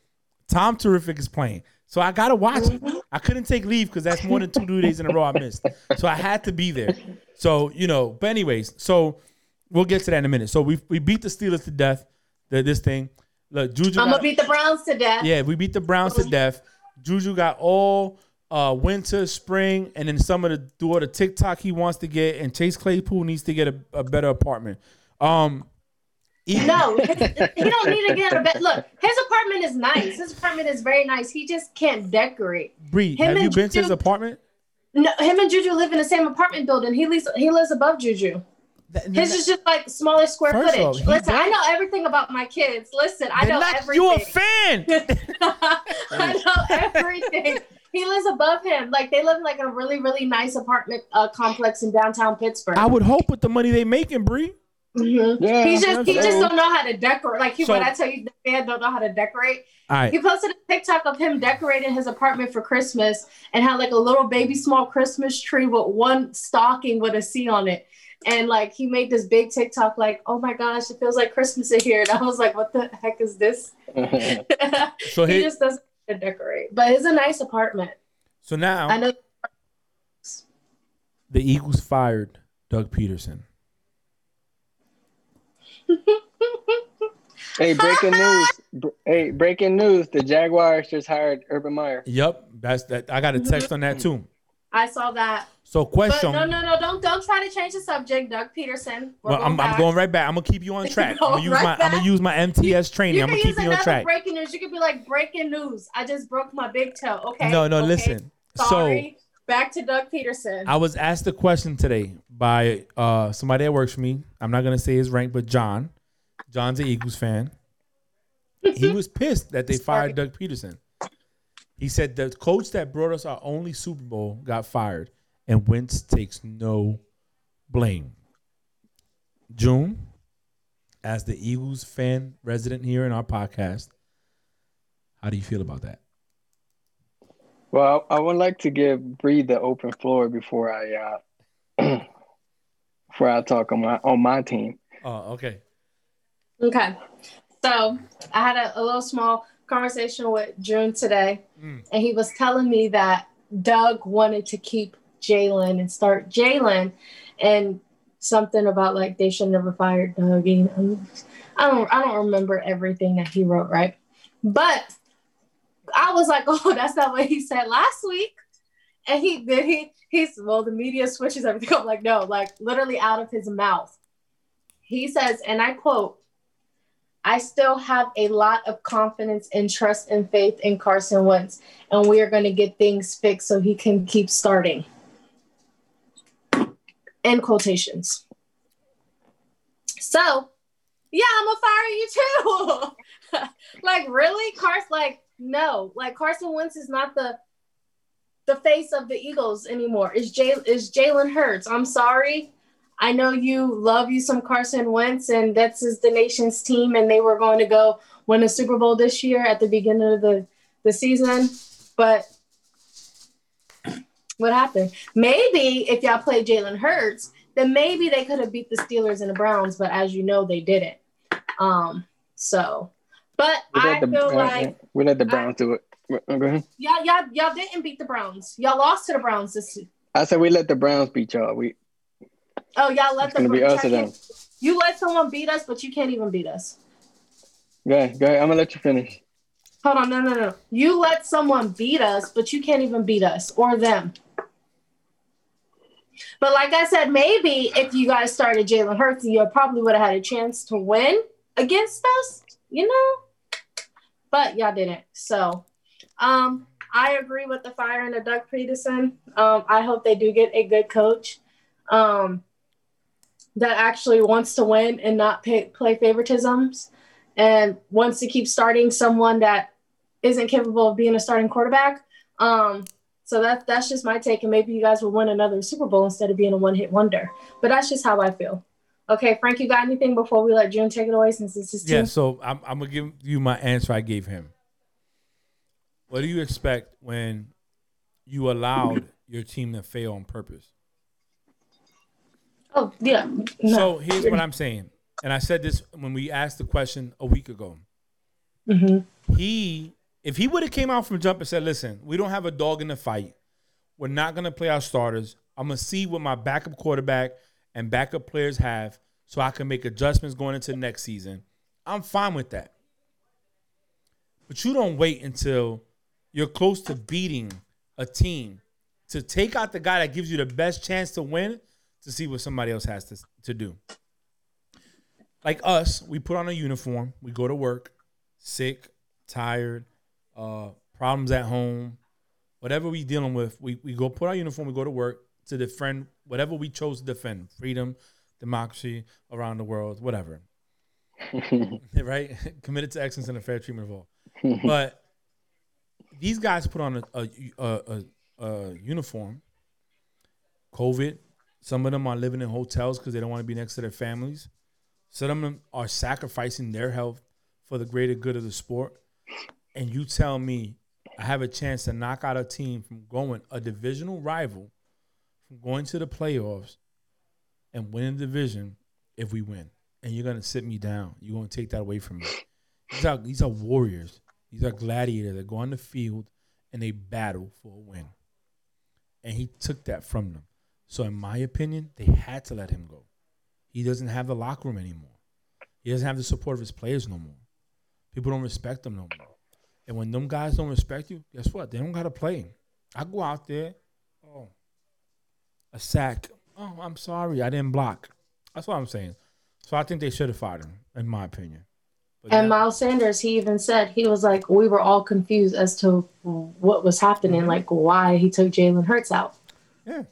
Tom Terrific is playing. So I gotta watch it. Mm-hmm. I couldn't take leave because that's more than two due days in a row I missed. So I had to be there. So you know, but anyways, so we'll get to that in a minute. So we we beat the Steelers to death. The, this thing. Look, Juju. I'm got- gonna beat the Browns to death. yeah, we beat the Browns to mm-hmm. death. Juju got all uh, winter, spring, and then some of the do all the TikTok he wants to get, and Chase Claypool needs to get a, a better apartment. Um, No, his- [laughs] he don't need to get a bed. Look, his apartment is nice. His apartment is very nice. He just can't decorate. Bree, him have you been to his apartment? No, him and Juju live in the same apartment building. He lives he lives above Juju. That- His is just like smaller square of all, footage. Listen, I know everything about my kids. Listen, I know everything. you a fan? [laughs] I know everything. He lives above him. Like they live in like a really, really nice apartment uh, complex in downtown Pittsburgh. I would hope with the money they making, Bree. Mhm. Yeah, He just he that's just don't know how to decorate. Like he, So- when I tell you the man don't know how to decorate, All right, he posted a TikTok of him decorating his apartment for Christmas and had like a little baby small Christmas tree with one stocking with a C on it. And like he made this big TikTok, like, oh my gosh, it feels like Christmas in here. And I was like, what the heck is this? [laughs] [laughs] so he here, just doesn't know how to decorate. But it's a nice apartment. so now I know the Eagles fired Doug Pederson. [laughs] hey, breaking news. Hey, breaking news. The Jaguars just hired Urban Meyer. Yep, that's that. I got a text on that too. I saw that. So But question. no, no, no, don't don't try to change the subject, Doug Pederson. We're Well, I'm, I'm going right back. I'm gonna keep you on [laughs] track. I'm gonna use right my I'm gonna use my MTS training. You I'm gonna keep you on track. breaking news. You could be like breaking news. I just broke my big toe. Okay. No, no, Okay. listen. Sorry. Back to Doug Pederson. I was asked a question today by uh, somebody that works for me. I'm not gonna say his rank, but John. John's an Eagles fan. [laughs] he was pissed that they Sorry. fired Doug Pederson. He said the coach that brought us our only Super Bowl got fired, and Wentz takes no blame. June, as the Eagles fan resident here in our podcast, how do you feel about that? Well, I would like to give Bree the open floor before I uh [clears throat] before I talk on my on my team. Oh, okay. Okay. So I had a, a little small conversation with June today, Mm. and he was telling me that Doug wanted to keep Jalen and start Jalen, and something about like they should never fire Doug. And um, I don't, I don't remember everything that he wrote, right? But I was like, [laughs] oh, that's not what he said last week. And he did he he's well, the media switches everything. [laughs] I'm like, no, like literally out of his mouth. He says, and I quote, I still have a lot of confidence and trust and faith in Carson Wentz, and we are going to get things fixed so he can keep starting. End quotations. So, yeah, I'm gonna fire you too. [laughs] like, really, Carson? Like, no, like Carson Wentz is not the the face of the Eagles anymore. Is Jay is Jalen Hurts? I'm sorry. I know you love you some Carson Wentz, and that's is the nation's team, and they were going to go win a Super Bowl this year at the beginning of the, the season. But what happened? Maybe if y'all played Jalen Hurts, then maybe they could have beat the Steelers and the Browns, but as you know, they didn't. Um, so but We I the feel like we let the Browns do it. Ahead. y'all, y'all, y'all didn't beat the Browns. Y'all lost to the Browns this I said we let the Browns beat y'all. We Oh, y'all let It's them gonna be us or them. You let someone beat us, but you can't even beat us. go ahead, go ahead. I'm gonna let you finish. Hold on, no, no, no. You let someone beat us, but you can't even beat us or them. But like I said, maybe if you guys started Jalen Hurts, you probably would have had a chance to win against us, you know. But y'all didn't. So, um, I agree with the firing of Doug Pederson. Um, I hope they do get a good coach. Um, that actually wants to win and not pay, play favoritisms and wants to keep starting someone that isn't capable of being a starting quarterback. Um, so that that's just my take, and maybe you guys will win another Super Bowl instead of being a one hit wonder. But that's just how I feel. Okay, Frank, you got anything before we let June take it away since this is yeah. So I'm, I'm gonna give you my answer I gave him. What do you expect when you allowed your team to fail on purpose? Oh yeah. No. So here's what I'm saying, and I said this when we asked the question a week ago. Mm-hmm. He if he would have came out from jump and said, "Listen, we don't have a dog in the fight. We're not gonna play our starters. I'm gonna see what my backup quarterback and backup players have, so I can make adjustments going into next season." I'm fine with that. But you don't wait until you're close to beating a team to take out the guy that gives you the best chance to win to see what somebody else has to, to do. Like us, we put on a uniform, we go to work, sick, tired, uh, problems at home, whatever we dealing with, we, we go put our uniform, we go to work to defend whatever we chose to defend, freedom, democracy around the world, whatever. [laughs] [laughs] right? [laughs] Committed to excellence and a fair treatment of all. but these guys put on a, a, a, a uniform. COVID, some of them are living in hotels because they don't want to be next to their families. Some of them are sacrificing their health for the greater good of the sport and you tell me I have a chance to knock out a team from going a divisional rival from going to the playoffs and winning the division if we win. And you're gonna sit me down. You're gonna take that away from me. These are these are warriors. These are gladiators that go on the field and they battle for a win. And he took that from them. So in my opinion, they had to let him go. He doesn't have the locker room anymore. He doesn't have the support of his players no more. People don't respect him no more. And when them guys don't respect you, guess what? They don't gotta play. I go out there, oh, a sack. Oh, I'm sorry, I didn't block. That's what I'm saying. So I think they should have fired him, in my opinion. But and Miles Sanders, he even said he was like, we were all confused as to what was happening, mm-hmm. like why he took Jalen Hurts out. Yeah.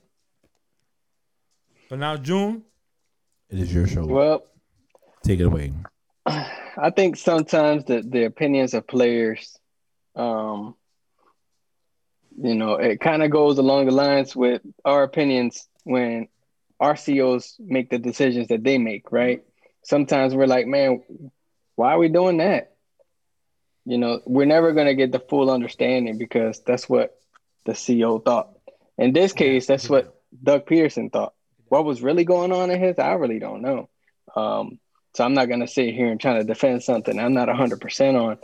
But now June, it is your show. Well, take it away. I think sometimes the the opinions of players um, you know, it kind of goes along the lines with our opinions when RCOs make the decisions that they make, right? Sometimes we're like, man, why are we doing that? You know, we're never going to get the full understanding because that's what the CEO thought. In this case, that's what Doug Pederson thought. What was really going on in his, I really don't know. Um, so I'm not going to sit here and try to defend something I'm not 100% on.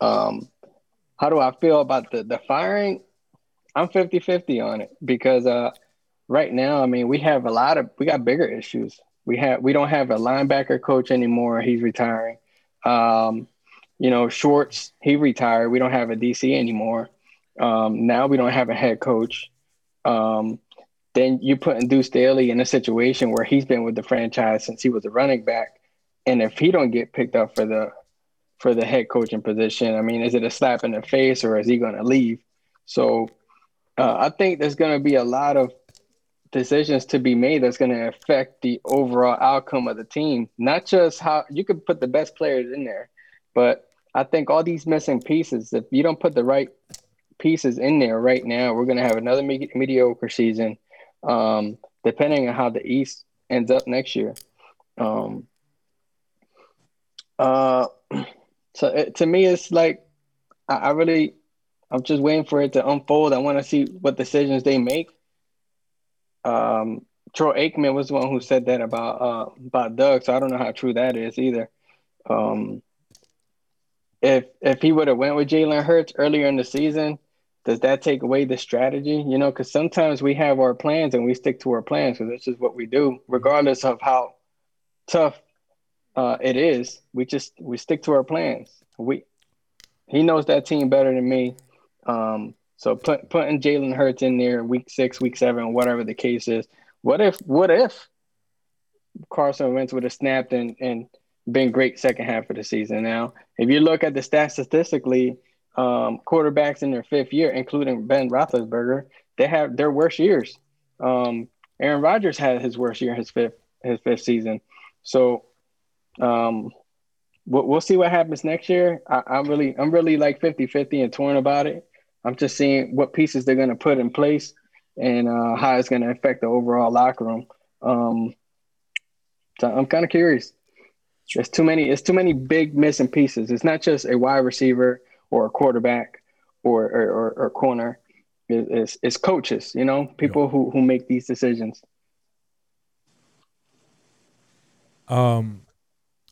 Um, how do I feel about the the firing? I'm 50-50 on it because uh, right now, I mean, we have a lot of we got bigger issues. We have we don't have a linebacker coach anymore. He's retiring. Um, you know, Schwartz, he retired. We don't have a DC anymore. Um, now we don't have a head coach. Um, then you put Deuce Staley in a situation where he's been with the franchise since he was a running back. And if he don't get picked up for the for the head coaching position. I mean, is it a slap in the face or is he going to leave? So uh, I think there's going to be a lot of decisions to be made that's going to affect the overall outcome of the team. Not just how you could put the best players in there, but I think all these missing pieces, if you don't put the right pieces in there right now, we're going to have another me- mediocre season, um, depending on how the East ends up next year. Um, uh, [clears throat] so it, to me, it's like I, I really, I'm just waiting for it to unfold. I want to see what decisions they make. Um, Troy Aikman was the one who said that about uh, about Doug, so I don't know how true that is either. Um, if if he would have went with Jalen Hurts earlier in the season, does that take away the strategy? You know, because sometimes we have our plans and we stick to our plans because that's just what we do, regardless of how tough uh, it is. We just we stick to our plans. We he knows that team better than me. Um, so put, putting Jalen Hurts in there week six, week seven, whatever the case is. What if what if Carson Wentz would have snapped and, and been great second half of the season? Now, if you look at the stats statistically, um, quarterbacks in their fifth year, including Ben Roethlisberger, they have their worst years. Um, Aaron Rodgers had his worst year his fifth his fifth season. So, um, we'll, we'll see what happens next year. I, I'm really, I'm really like 50 50 and torn about it. I'm just seeing what pieces they're going to put in place and uh, how it's going to affect the overall locker room. Um, so I'm kind of curious. There's too many. It's too many big missing pieces. It's not just a wide receiver or a quarterback or or, or, or corner. It's, it's coaches. You know, people who who make these decisions. Um,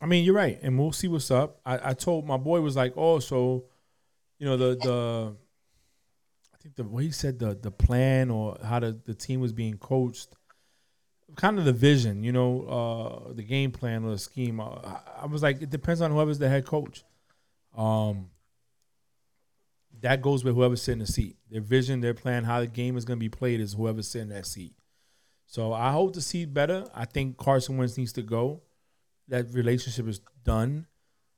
I mean, you're right, and we'll see what's up. I, I told my boy was like, oh, so, you know, the the, I think the way he said the the plan or how the the team was being coached, kind of the vision, you know, uh, the game plan or the scheme. Uh, I was like, it depends on whoever's the head coach. Um, that goes with whoever's sitting in the seat. Their vision, their plan, how the game is going to be played is whoever's sitting in that seat. So I hope to see better. I think Carson Wentz needs to go that relationship is done.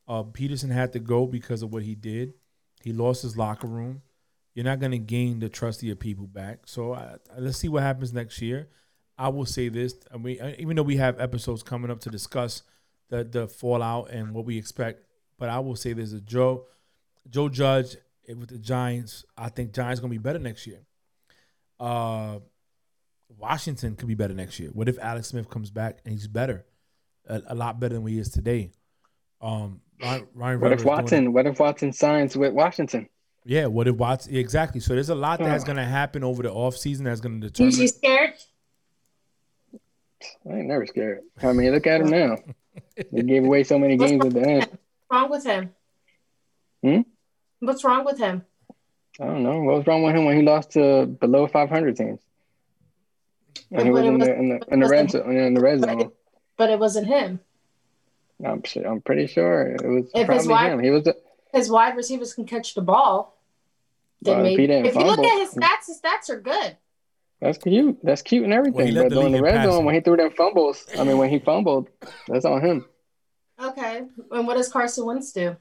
Uh, Pederson had to go because of what he did. He lost his locker room. You're not going to gain the trust of your people back. So uh, let's see what happens next year. I will say this: I mean, even though we have episodes coming up to discuss the the fallout and what we expect, but I will say this: Joe Joe Judge with the Giants, I think Giants going to be better next year. Uh, Washington could be better next year. What if Alex Smith comes back and he's better? A, a lot better than we is today. Um, Ryan, Ryan what if Watson? What if Watson signs with Washington? Yeah, what if Watson? Exactly. So there's a lot that's going to happen over the offseason that's going to determine. You scared? I ain't never scared. I mean, look at him now. [laughs] he gave away so many games at the end. What's wrong with him? Hmm? What's wrong with him? I don't know. What was wrong with him when he lost to below 500 teams? And he was, in, the, in the in the red [laughs] zone. In the red zone but it wasn't him. I'm sure, I'm pretty sure it was if probably his wide, him. He was a, his wide receivers can catch the ball. Then well, maybe if, if you look at his stats, his stats are good. That's cute. That's cute and everything. Well, but during the red zone, when he threw them fumbles, I mean, when he fumbled, that's on him. Okay. And what does Carson Wentz do?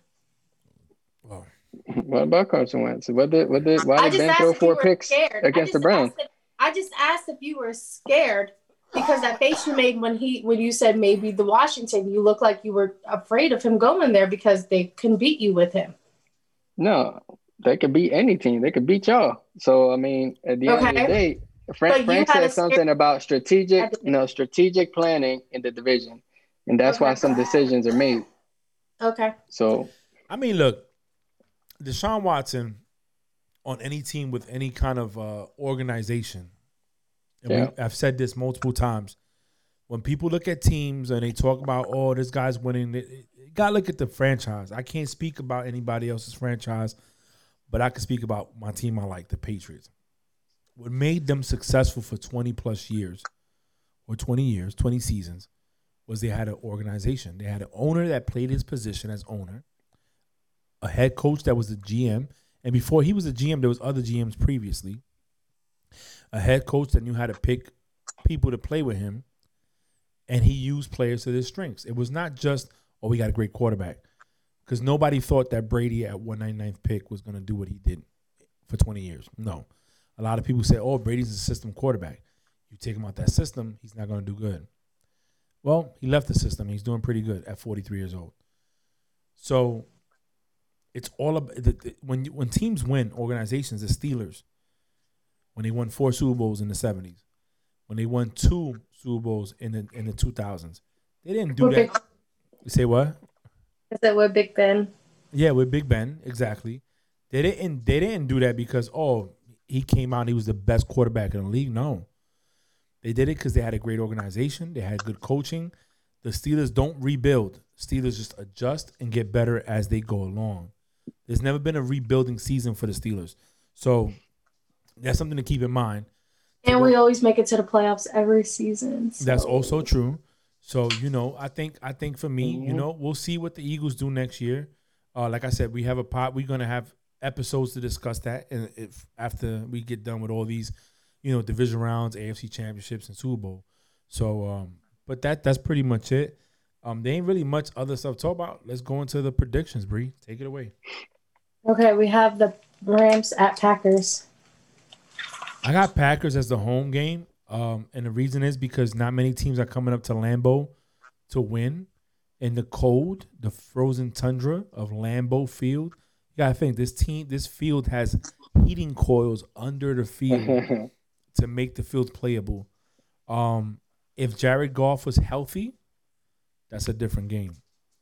Well, what about Carson Wentz? What did what did why did Ben throw four picks scared. against the Browns? I just asked if you were scared because that face you made when he when you said maybe the Washington, you look like you were afraid of him going there because they couldn't beat you with him. No, they could beat any team. They could beat y'all. So I mean, at the okay. end of the day, Frank, Frank said something about strategic, you know, strategic planning in the division, and that's okay. why some decisions are made. Okay. So, I mean, look, Deshaun Watson on any team with any kind of uh, organization and yeah. we, I've said this multiple times. When people look at teams and they talk about, oh, this guy's winning, you gotta look at the franchise. I can't speak about anybody else's franchise, but I can speak about my team I like, the Patriots. What made them successful for 20 plus years, or 20 years, 20 seasons, was they had an organization. They had an owner that played his position as owner, a head coach that was the GM, and before he was a GM, there was other GMs previously a head coach that knew how to pick people to play with him, and he used players to their strengths. It was not just, oh, we got a great quarterback, because nobody thought that Brady at 199th pick was going to do what he did for 20 years. No. A lot of people say, oh, Brady's a system quarterback. You take him out that system, he's not going to do good. Well, he left the system. He's doing pretty good at 43 years old. So it's all about the, the, when when teams win, organizations, the Steelers, when they won four Super Bowls in the seventies, when they won two Super Bowls in the in the two thousands. They didn't do that. Big, you say what? Is that with Big Ben? Yeah, with Big Ben, exactly. They didn't they didn't do that because oh he came out he was the best quarterback in the league. No, they did it because they had a great organization. They had good coaching. The Steelers don't rebuild. Steelers just adjust and get better as they go along. There's never been a rebuilding season for the Steelers. So that's something to keep in mind. And we always make it to the playoffs every season. So. That's also true. So you know, I think I think for me, mm-hmm. you know, we'll see what the Eagles do next year. Uh, like I said, we have a pot. We're gonna have episodes to discuss that, and if after we get done with all these, you know, division rounds, AFC championships, and Super Bowl. So, um, but that that's pretty much it. Um, there ain't really much other stuff to talk about. Let's go into the predictions, Bree. Take it away. Okay, we have the Rams at Packers. I got Packers as the home game. Um, and the reason is because not many teams are coming up to Lambeau to win. In the cold, the frozen tundra of Lambeau Field, you gotta think this team, this field has heating coils under the field [laughs] to make the field playable. Um, if Jared Goff was healthy, that's a different game.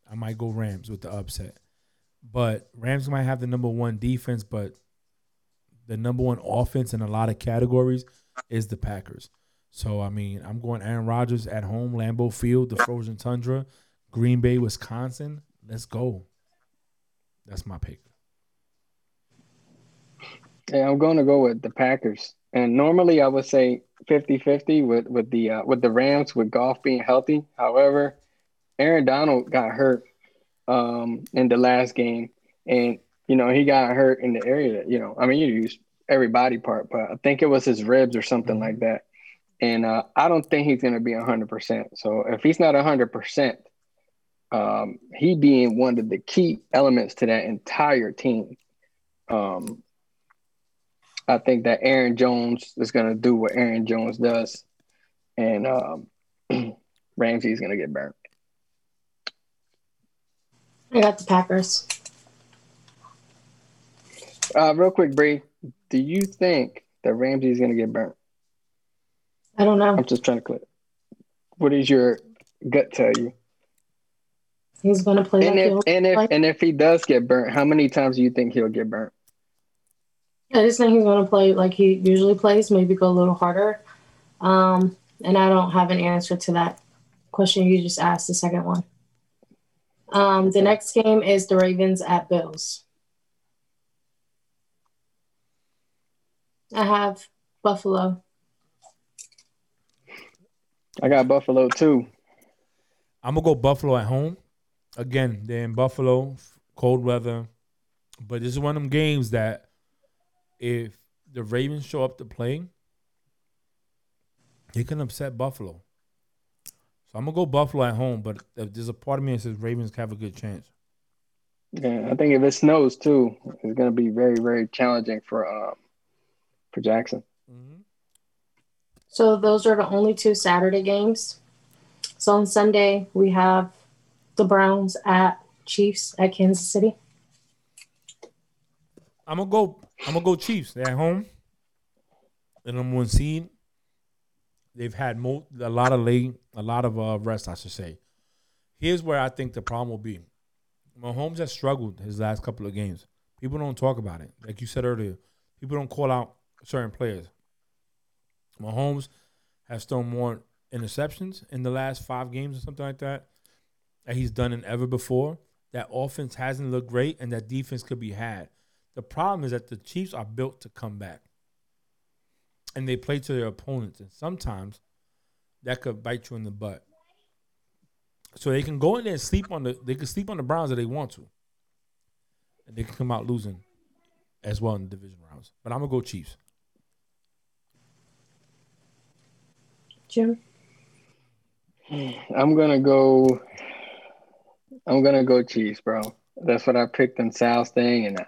I might go Rams with the upset. But Rams might have the number one defense, but the number one offense in a lot of categories is the Packers. So I mean, I'm going Aaron Rodgers at home, Lambeau Field, the frozen tundra, Green Bay, Wisconsin. Let's go. That's my pick. Yeah, I'm going to go with the Packers. And normally I would say 50-50 with with the uh, with the Rams with Goff being healthy. However, Aaron Donald got hurt um, in the last game, and you know he got hurt in the area. You know, I mean, you use every body part, but I think it was his ribs or something like that. And uh, I don't think he's going to be 100%. So if he's not 100%, um, he being one of the key elements to that entire team, um, I think that Aaron Jones is going to do what Aaron Jones does. And um, [clears throat] Ramsey's going to get burnt. I got the Packers. Uh, real quick, Bree, do you think that Ramsey's going to get burnt? I don't know. I'm just trying to click. What does your gut tell you? He's going to play. And if and if play. and if he does get burnt, how many times do you think he'll get burnt? I just think he's going to play like he usually plays, maybe go a little harder. Um, and I don't have an answer to that question you just asked, the second one. Um, the next game is the Ravens at Bills. I have Buffalo. I got Buffalo too. I'm gonna go Buffalo at home. Again, they're in Buffalo, cold weather. But this is one of them games that if the Ravens show up to play, they can upset Buffalo. So I'm gonna go Buffalo at home, but if there's a part of me that says Ravens have a good chance. Yeah, I think if it snows too, it's going to be very very challenging for um for Jackson. So those are the only two Saturday games. So on Sunday we have the Browns at Chiefs at Kansas City. I'm gonna go. I'm gonna go Chiefs. They're at home. The number one seed. They've had mo- a lot of late, a lot of uh, rest, I should say. Here's where I think the problem will be. Mahomes has struggled his last couple of games. People don't talk about it. Like you said earlier, people don't call out certain players. Mahomes has thrown more interceptions in the last five games or something like that that he's done than ever before. That offense hasn't looked great, and that defense could be had. The problem is that the Chiefs are built to come back, and they play to their opponents, and sometimes that could bite you in the butt. So they can go in there and sleep on the they can sleep on the Browns if they want to, and they can come out losing as well in the division rounds. But I'm gonna go Chiefs. Jim. I'm gonna go. I'm gonna go Chiefs, bro. That's what I picked in Sal's thing, and I,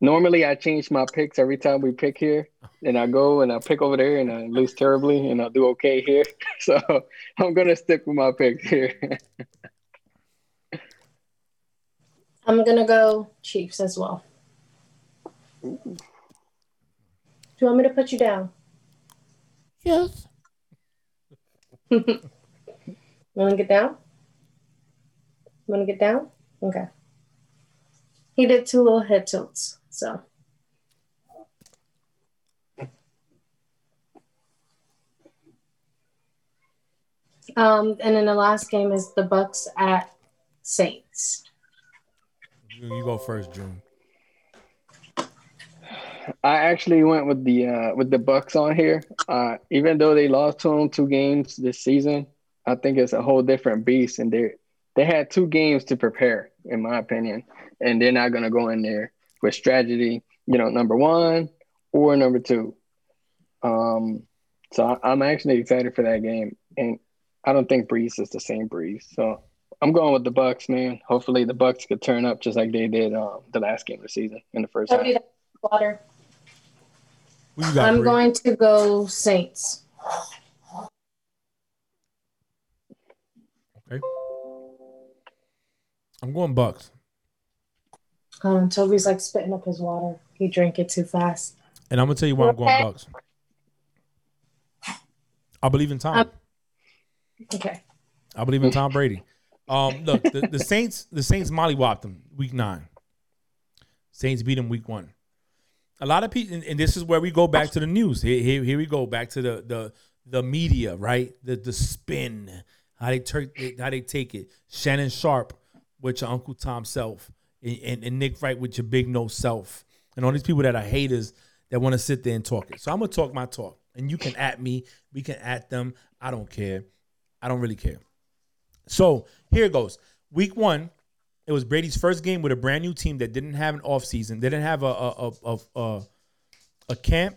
normally I change my picks every time we pick here, and I go and I pick over there and I lose terribly, and I do okay here. [laughs] So I'm gonna stick with my picks here. [laughs] I'm gonna go Chiefs as well. Do you want me to put you down? Yes. [laughs] Want to get down? Want to get down? Okay. He did two little head tilts, so. Um, and then the last game is the Bucks at Saints. You, you go first, June. I actually went with the uh, with the Bucks on here. Uh, even though they lost to them two games this season, I think it's a whole different beast, and they they had two games to prepare, in my opinion, and they're not gonna go in there with strategy, you know, number one or number two. Um, so I, I'm actually excited for that game, and I don't think Brees is the same Brees, so I'm going with the Bucks, man. Hopefully, the Bucks could turn up just like they did um, the last game of the season in the first half. Water. You got? I'm Bree? going to go Saints. Okay. I'm going Bucks. Um, Toby's like spitting up his water. He drank it too fast. And I'm gonna tell you why I'm going Bucks. I believe in Tom. Um, Okay. I believe in Tom Brady. Um, look, the, the Saints, the Saints mollywopped them week nine. Saints beat them week one. A lot of people, and, and this is where we go back to the news. Here, here, here we go back to the the the media, right? The the spin, how they tur- how they take it. Shannon Sharpe with your Uncle Tom self, and, and, and Nick Wright with your big no self, and all these people that are haters that want to sit there and talk it. So I'm gonna talk my talk, and you can at me, we can at them. I don't care. I don't really care. So here goes. Week one, it was Brady's first game with a brand new team that didn't have an offseason. They didn't have a a, a, a, a camp.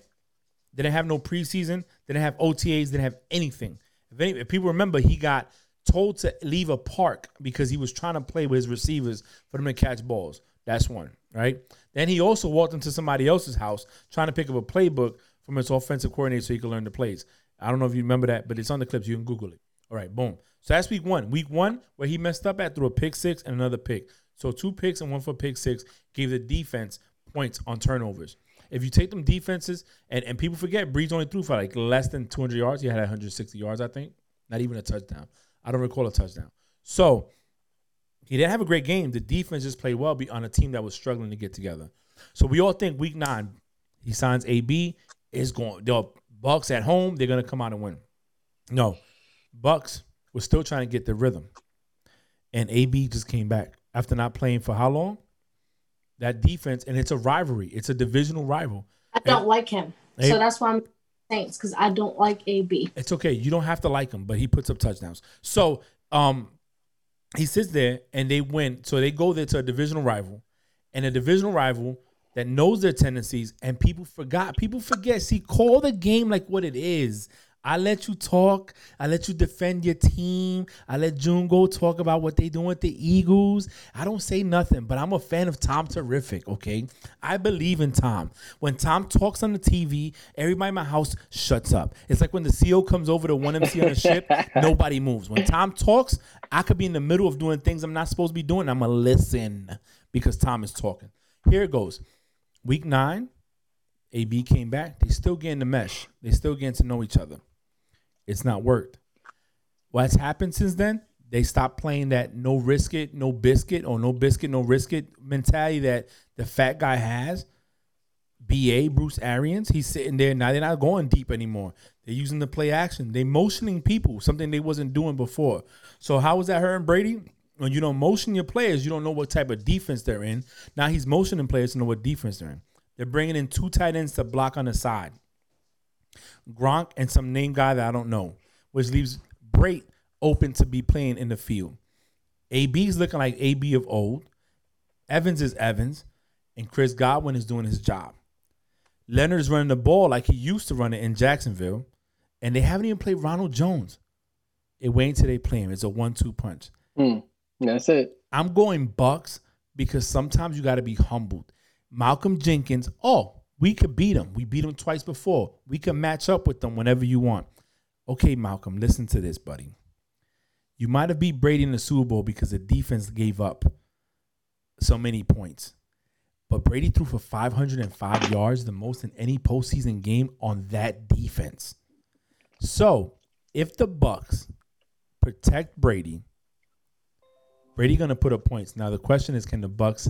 They didn't have no preseason. They didn't have OTAs. They didn't have anything. If, any, if people remember, he got told to leave a park because he was trying to play with his receivers for them to catch balls. That's one, right? Then he also walked into somebody else's house trying to pick up a playbook from his offensive coordinator so he could learn the plays. I don't know if you remember that, but it's on the clips. You can Google it. All right, boom. So that's week one. Week one, where he messed up at threw a pick six and another pick. So two picks and one for pick six gave the defense points on turnovers. If you take them defenses, and, and people forget, Brees only threw for like less than 200 yards. He had 160 yards, I think. Not even a touchdown. I don't recall a touchdown. So he didn't have a great game. The defense just played well on a team that was struggling to get together. So we all think week nine, he signs AB, is going, the Bucks at home, they're going to come out and win. No, Bucks was still trying to get the rhythm. And AB just came back after not playing for how long? That defense, and it's a rivalry. It's a divisional rival. I don't like him. So that's why I'm Saints because I don't like AB. It's okay. You don't have to like him, but he puts up touchdowns. So um he sits there and they win. So they go there to a divisional rival. And a divisional rival that knows their tendencies and people forgot. People forget. See, call the game like what it is. I let you talk. I let you defend your team. I let June go talk about what they doing with the Eagles. I don't say nothing, but I'm a fan of Tom Terrific, okay? I believe in Tom. When Tom talks on the TV, everybody in my house shuts up. It's like when the CO comes over to one MC on the ship, [laughs] nobody moves. When Tom talks, I could be in the middle of doing things I'm not supposed to be doing. I'm going to listen because Tom is talking. Here it goes. Week nine, AB came back. They still getting the mesh. They still getting to know each other. It's not worked. What's happened since then? They stopped playing that no risk it, no biscuit, or no biscuit, no risk it mentality that the fat guy has. BA, Bruce Arians, he's sitting there. Now they're not going deep anymore. They're using the play action. They're motioning people, something they wasn't doing before. So how was that hurting Brady? When you don't motion your players, you don't know what type of defense they're in. Now he's motioning players to know what defense they're in. They're bringing in two tight ends to block on the side. Gronk and some name guy that I don't know, which leaves Brate open to be playing in the field. AB is looking like AB of old. Evans is Evans, and Chris Godwin is doing his job. Leonard is running the ball like he used to run it in Jacksonville, and they haven't even played Ronald Jones. It wait until they play him. It's a one-two punch. Hmm. That's it. I'm going Bucks because sometimes you got to be humbled. Malcolm Jenkins, oh, we could beat them. We beat them twice before. We can match up with them whenever you want. Okay, Malcolm, listen to this, buddy. You might have beat Brady in the Super Bowl because the defense gave up so many points. But Brady threw for 505 yards, the most in any postseason game on that defense. So, if the Bucks protect Brady, Brady gonna put up points. Now the question is, can the Bucks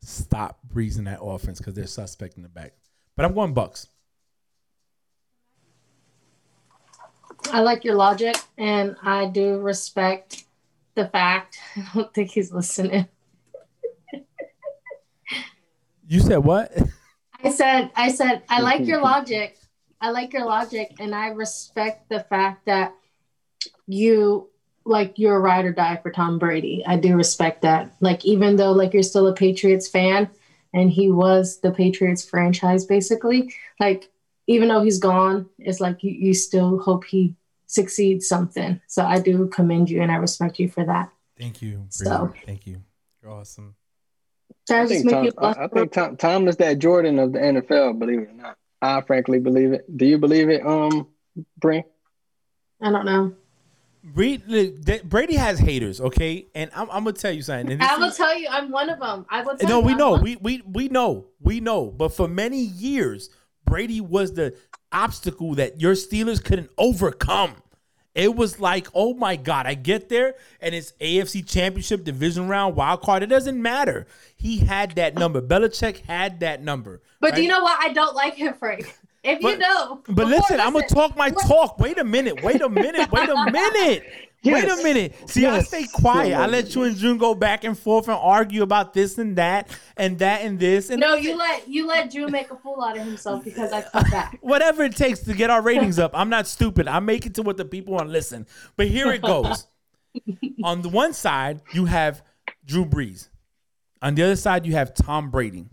stop breezing that offense because they're suspect in the back? But I'm going Bucks. I like your logic, and I do respect the fact. [laughs] I don't think he's listening. You said what? I said, I said, I like your [laughs] logic. I like your logic, and I respect the fact that you like you're a ride or die for Tom Brady. I do respect that. Like even though like you're still a Patriots fan, and he was the Patriots franchise basically. Like even though he's gone, it's like you, you still hope he succeeds something. So I do commend you and I respect you for that. Thank you. So- Brady. Thank you. You're awesome. I, I just think make Tom, you I, I think Tom, Tom is that Jordan of the NFL. Believe it or not, I frankly believe it. Do you believe it, um, Brink? I don't know. Brady has haters, okay, and I'm, I'm gonna tell you something. I will is, tell you, I'm one of them. I will. no, you, we I'm know, one. we we we know, we know. But for many years, Brady was the obstacle that your Steelers couldn't overcome. It was like, oh my God, I get there and it's AFC Championship Division Round wild card. It doesn't matter. He had that number. Belichick had that number. But right? do you know what? I don't like him, Frank. If but, you know. But listen, I'm gonna talk my talk. Wait a minute. Wait a minute. Wait a minute. Yes. [laughs] Wait a minute. See, yes. I stay quiet. I let you and June go back and forth and argue about this and that and that and this. And no, you let you let June make a fool out of himself because I cut back. [laughs] Whatever it takes to get our ratings up. I'm not stupid. I make it to what the people want to listen. But here it goes. [laughs] On the one side, you have Drew Brees. On the other side, you have Tom Brady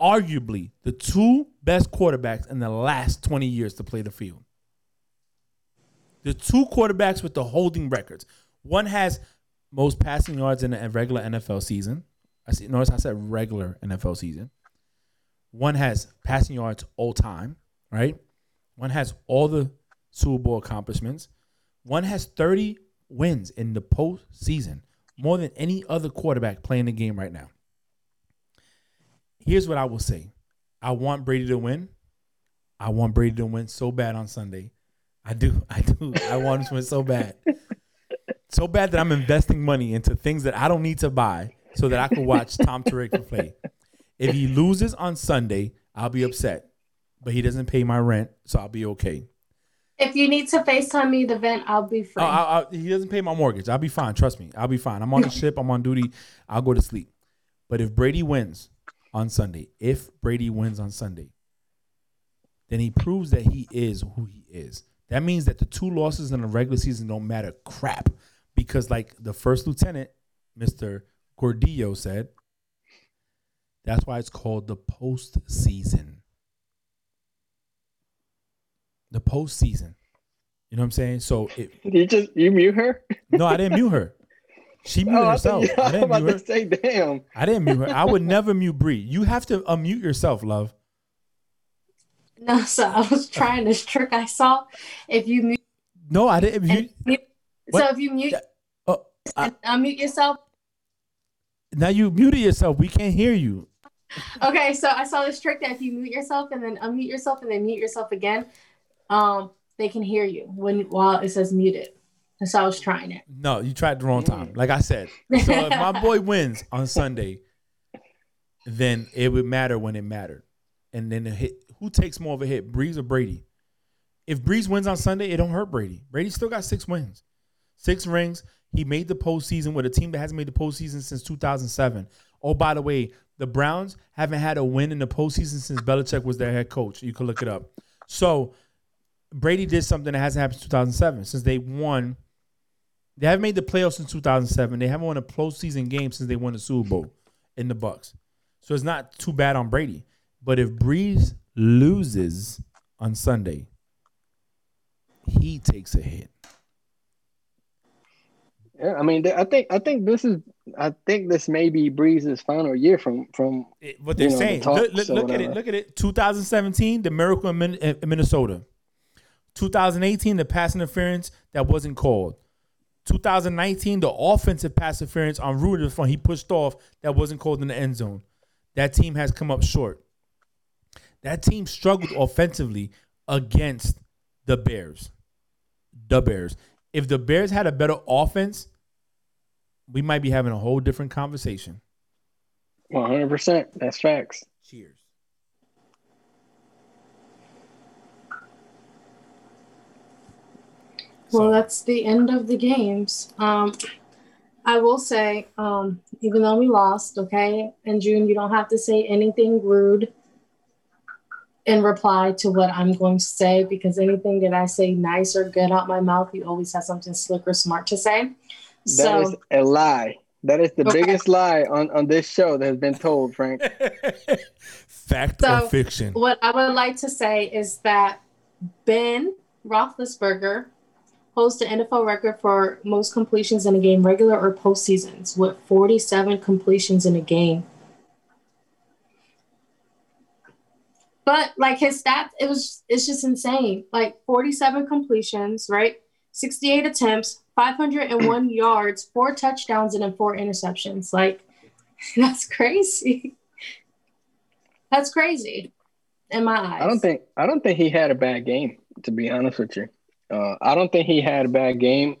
arguably the two best quarterbacks in the last 20 years to play the field. The two quarterbacks with the holding records. One has most passing yards in a regular NFL season. I see. Notice I said regular NFL season. One has passing yards all time, right? One has all the Super Bowl accomplishments. One has 30 wins in the postseason, more than any other quarterback playing the game right now here's what I will say. I want Brady to win. I want Brady to win so bad on Sunday. I do. [laughs] I do. I want him to win so bad. So bad that I'm investing money into things that I don't need to buy so that I can watch Tom Terrific play. If he loses on Sunday, I'll be upset. But he doesn't pay my rent, so I'll be okay. If you need to FaceTime me the vent, I'll be free. Uh, he doesn't pay my mortgage. I'll be fine. Trust me. I'll be fine. I'm on the [laughs] ship. I'm on duty. I'll go to sleep. But if Brady wins, on Sunday, if Brady wins on Sunday, then he proves that he is who he is. That means that the two losses in the regular season don't matter crap because, like the first lieutenant, Mr. Gordillo said, that's why it's called the postseason. The postseason. You know what I'm saying? So it, Did [laughs] you just you mute her? No, I didn't mute her. She muted oh, herself. I, [laughs] I didn't mute her. say, damn. I didn't mute her. I would never mute Bree. You have to unmute yourself, love. No, so I was trying this trick I saw. If you mute, no, I didn't mute. mute so if you mute, oh, I, unmute yourself. Now you muted yourself. We can't hear you. Okay, so I saw this trick that if you mute yourself and then unmute yourself and then mute yourself again, um, they can hear you when while it says muted. So I was trying it. No, you tried the wrong time. Mm. Like I said. So if my boy [laughs] wins on Sunday, then it would matter when it mattered. And then the hit who takes more of a hit, Brees or Brady? If Brees wins on Sunday, it don't hurt Brady. Brady still got six wins. Six rings. He made the postseason with a team that hasn't made the postseason since 2007. Oh, by the way, the Browns haven't had a win in the postseason since Belichick was their head coach. You can look it up. So Brady did something that hasn't happened since 2007 since they won they haven't made the playoffs since 2007. They haven't won a postseason game since they won the Super Bowl in the Bucks. So it's not too bad on Brady. But if Brees loses on Sunday, he takes a hit. Yeah, I mean, I think I think this is I think this may be Brees's final year from from what they're know, saying. The look, look, look at it. Look at it. 2017, the miracle in Minnesota. 2018, the pass interference that wasn't called. 2019, the offensive pass interference on Rudolph, he pushed off that wasn't called in the end zone. That team has come up short. That team struggled offensively against the Bears. The Bears. If the Bears had a better offense, we might be having a whole different conversation. 100%. That's facts. Cheers. Well, so. that's the end of the games. Um, I will say, um, even though we lost, okay, and June, you don't have to say anything rude in reply to what I'm going to say because anything that I say nice or good out my mouth, you always have something slick or smart to say. That so, is a lie. That is the okay. biggest lie on, on this show that has been told, Frank. [laughs] Fact so, or fiction? What I would like to say is that Ben Roethlisberger holds the NFL record for most completions in a game, regular or postseasons, with 47 completions in a game. But like his stats, it was it's just insane. Like 47 completions, right? 68 attempts, 501 [clears throat] yards, four touchdowns, and then four interceptions. Like, [laughs] that's crazy. That's crazy in my eyes. I don't think I don't think he had a bad game, to be honest with you. Uh, I don't think he had a bad game.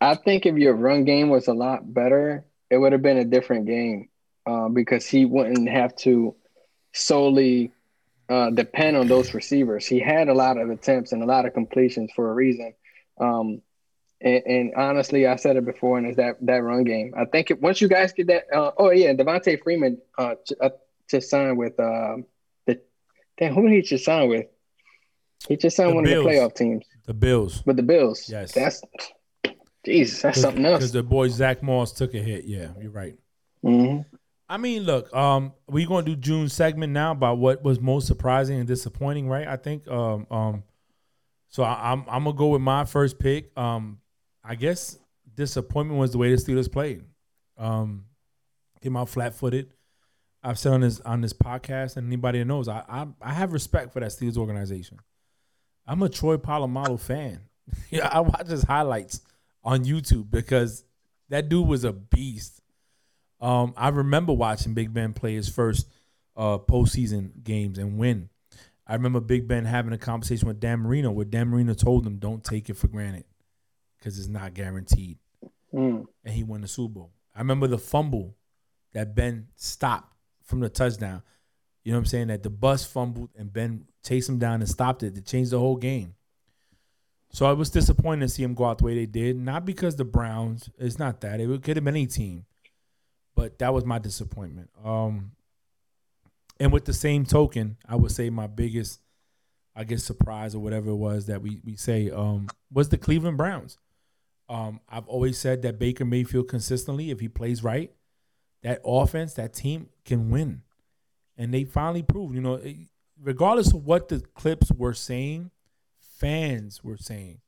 I think if your run game was a lot better, it would have been a different game uh, because he wouldn't have to solely uh, depend on those receivers. He had a lot of attempts and a lot of completions for a reason. Um, and, and, honestly, I said it before, and it's that that run game. I think it, once you guys get that, uh, oh yeah, Devonta Freeman uh, uh, just signed with uh, the damn who did he just sign with? He just signed the one Bills. of the playoff teams. The Bills. With the Bills. Yes. That's Jesus, that's something else. Because the boy Zach Moss took a hit. Yeah, you're right. Mm-hmm. I mean, look, um, we're gonna do June segment now about what was most surprising and disappointing, right? I think, um, um, so I, am I'm, I'm gonna go with my first pick. Um, I guess disappointment was the way the Steelers played. Um, came out flat footed. I've said on this on this podcast, and anybody that knows, I, I I have respect for that Steelers organization. I'm a Troy Polamalu fan. [laughs] yeah, I watch his highlights on YouTube because that dude was a beast. Um, I remember watching Big Ben play his first uh, postseason games and win. I remember Big Ben having a conversation with Dan Marino where Dan Marino told him, "Don't take it for granted because it's not guaranteed," mm. and he won the Super Bowl. I remember the fumble that Ben stopped from the touchdown. You know what I'm saying? That the bus fumbled and Ben chased him down and stopped it to change the whole game. So I was disappointed to see him go out the way they did. Not because the Browns, it's not that. It could have been any team. But that was my disappointment. Um and with the same token, I would say my biggest, I guess, surprise or whatever it was that we we say um was the Cleveland Browns. Um, I've always said that Baker Mayfield consistently, if he plays right, that offense, that team can win. And they finally proved, you know, regardless of what the clips were saying, fans were saying,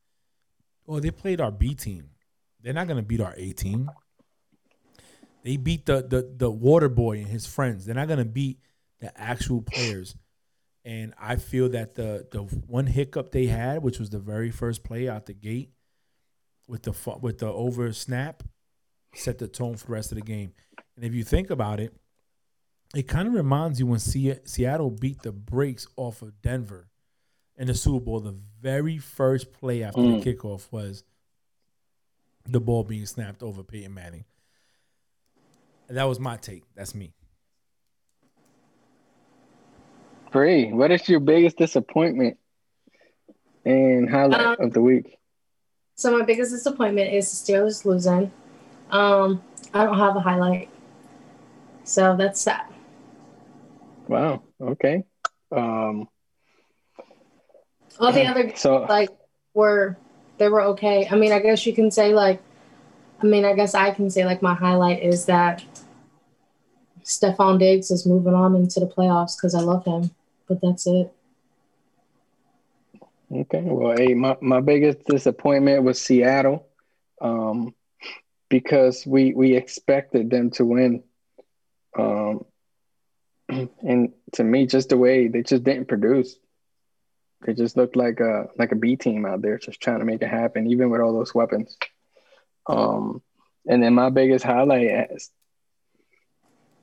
"Oh, they played our B team. They're not gonna beat our A team. They beat the the the water boy and his friends. They're not gonna beat the actual players." And I feel that the the one hiccup they had, which was the very first play out the gate, with the with the over snap, set the tone for the rest of the game. And if you think about it, it kind of reminds you when Seattle beat the brakes off of Denver in the Super Bowl. The very first play after mm. the kickoff was the ball being snapped over Peyton Manning. And that was my take. That's me. Bree, what is your biggest disappointment and highlight um, of the week? So my biggest disappointment is the Steelers losing. Um, I don't have a highlight. So that's that. Wow. Okay. Um, all the other so like were they were okay. I mean, I guess you can say like, I mean, I guess I can say like my highlight is that Stefon Diggs is moving on into the playoffs because I love him, but that's it. Okay. Well, hey, my, my biggest disappointment was Seattle, um, because we we expected them to win. Um, [clears throat] and to me, just the way they just didn't produce. They just looked like a like a B team out there, just trying to make it happen, even with all those weapons. Um, and then my biggest highlight is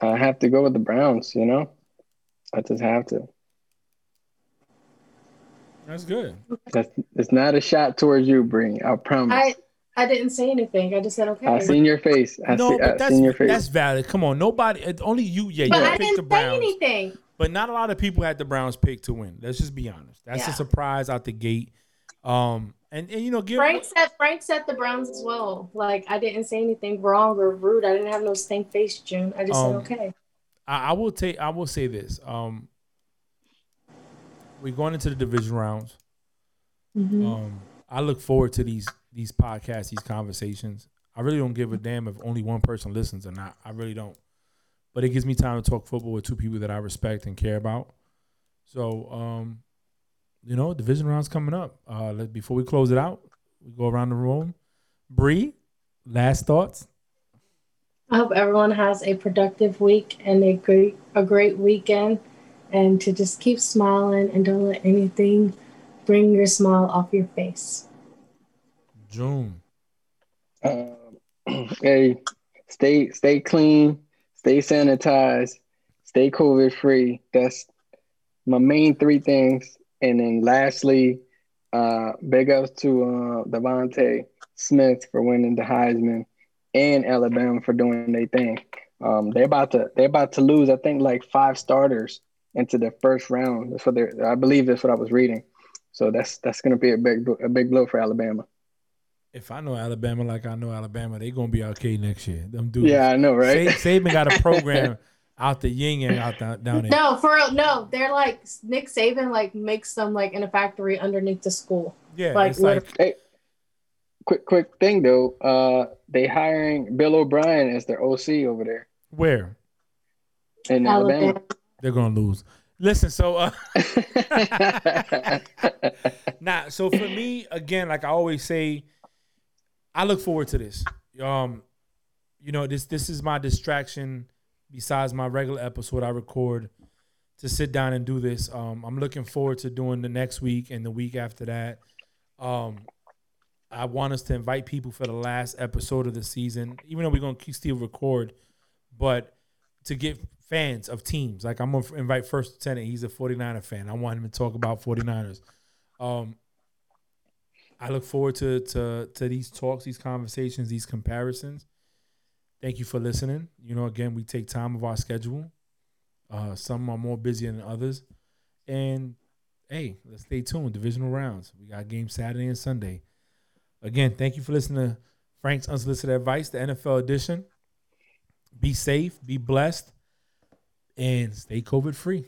I have to go with the Browns. You know, I just have to. That's good. That's it's not a shot towards you, Bree. I promise. I I didn't say anything. I just said okay. I seen your face. I no, see, but that's, your face. That's valid. Come on, nobody. Only you. Yeah, but you I didn't the Browns. say anything. But not a lot of people had the Browns pick to win. Let's just be honest. That's yeah. a surprise out the gate. Um, and, and you know, give Frank said Frank said the Browns as well. Like I didn't say anything wrong or rude. I didn't have no stink face, June. I just um, said okay. I, I, will take. I will say this. Um, we're going into the division rounds. Mm-hmm. Um, I look forward to these these podcasts, these conversations. I really don't give a damn if only one person listens or not. I really don't. But it gives me time to talk football with two people that I respect and care about. So, um, you know, division rounds coming up. Uh, let, before we close it out, we go around the room. Bree, last thoughts. I hope everyone has a productive week and a great a great weekend, and to just keep smiling and don't let anything bring your smile off your face. June. Um, [clears throat] hey, stay stay clean, stay sanitized, stay COVID free. That's my main three things. And then lastly, uh, big ups to uh, Smith for winning the Heisman and Alabama for doing their thing. Um, they're about to they're about to lose, I think, like five starters into the first round. That's what they're. I believe that's what I was reading. So that's that's to be a big a big blow for Alabama. If I know Alabama like I know Alabama, they gonna be okay next year. Them dudes. Yeah, I know, right? Sa- Saban got a program [laughs] out the yin and out the, down there. No, for real, no. They're like Nick Saban like makes them like in a factory underneath the school. Yeah, Like, it's like Hey, quick quick thing though. Uh, they hiring Bill O'Brien as their OC over there where in Alabama. Alabama. they're gonna lose. Listen, so uh, [laughs] [laughs] Nah, so for me, again, like I always say, I look forward to this. Um, you know, this this is my distraction besides my regular episode I record to sit down and do this. Um, I'm looking forward to doing the next week and the week after that. Um, I want us to invite people for the last episode of the season, even though we're gonna still record, but to get fans of teams. Like I'm gonna invite First Lieutenant. He's a 49er fan. I want him to talk about 49ers. Um, I look forward to to to these talks, these conversations, these comparisons. Thank you for listening. You know, again, we take time of our schedule. Uh, some are more busy than others, and hey, let's stay tuned. Divisional rounds. We got games Saturday and Sunday. Again, thank you for listening to Frank's Unsolicited Advice, the NFL edition. Be safe, be blessed, and stay COVID free.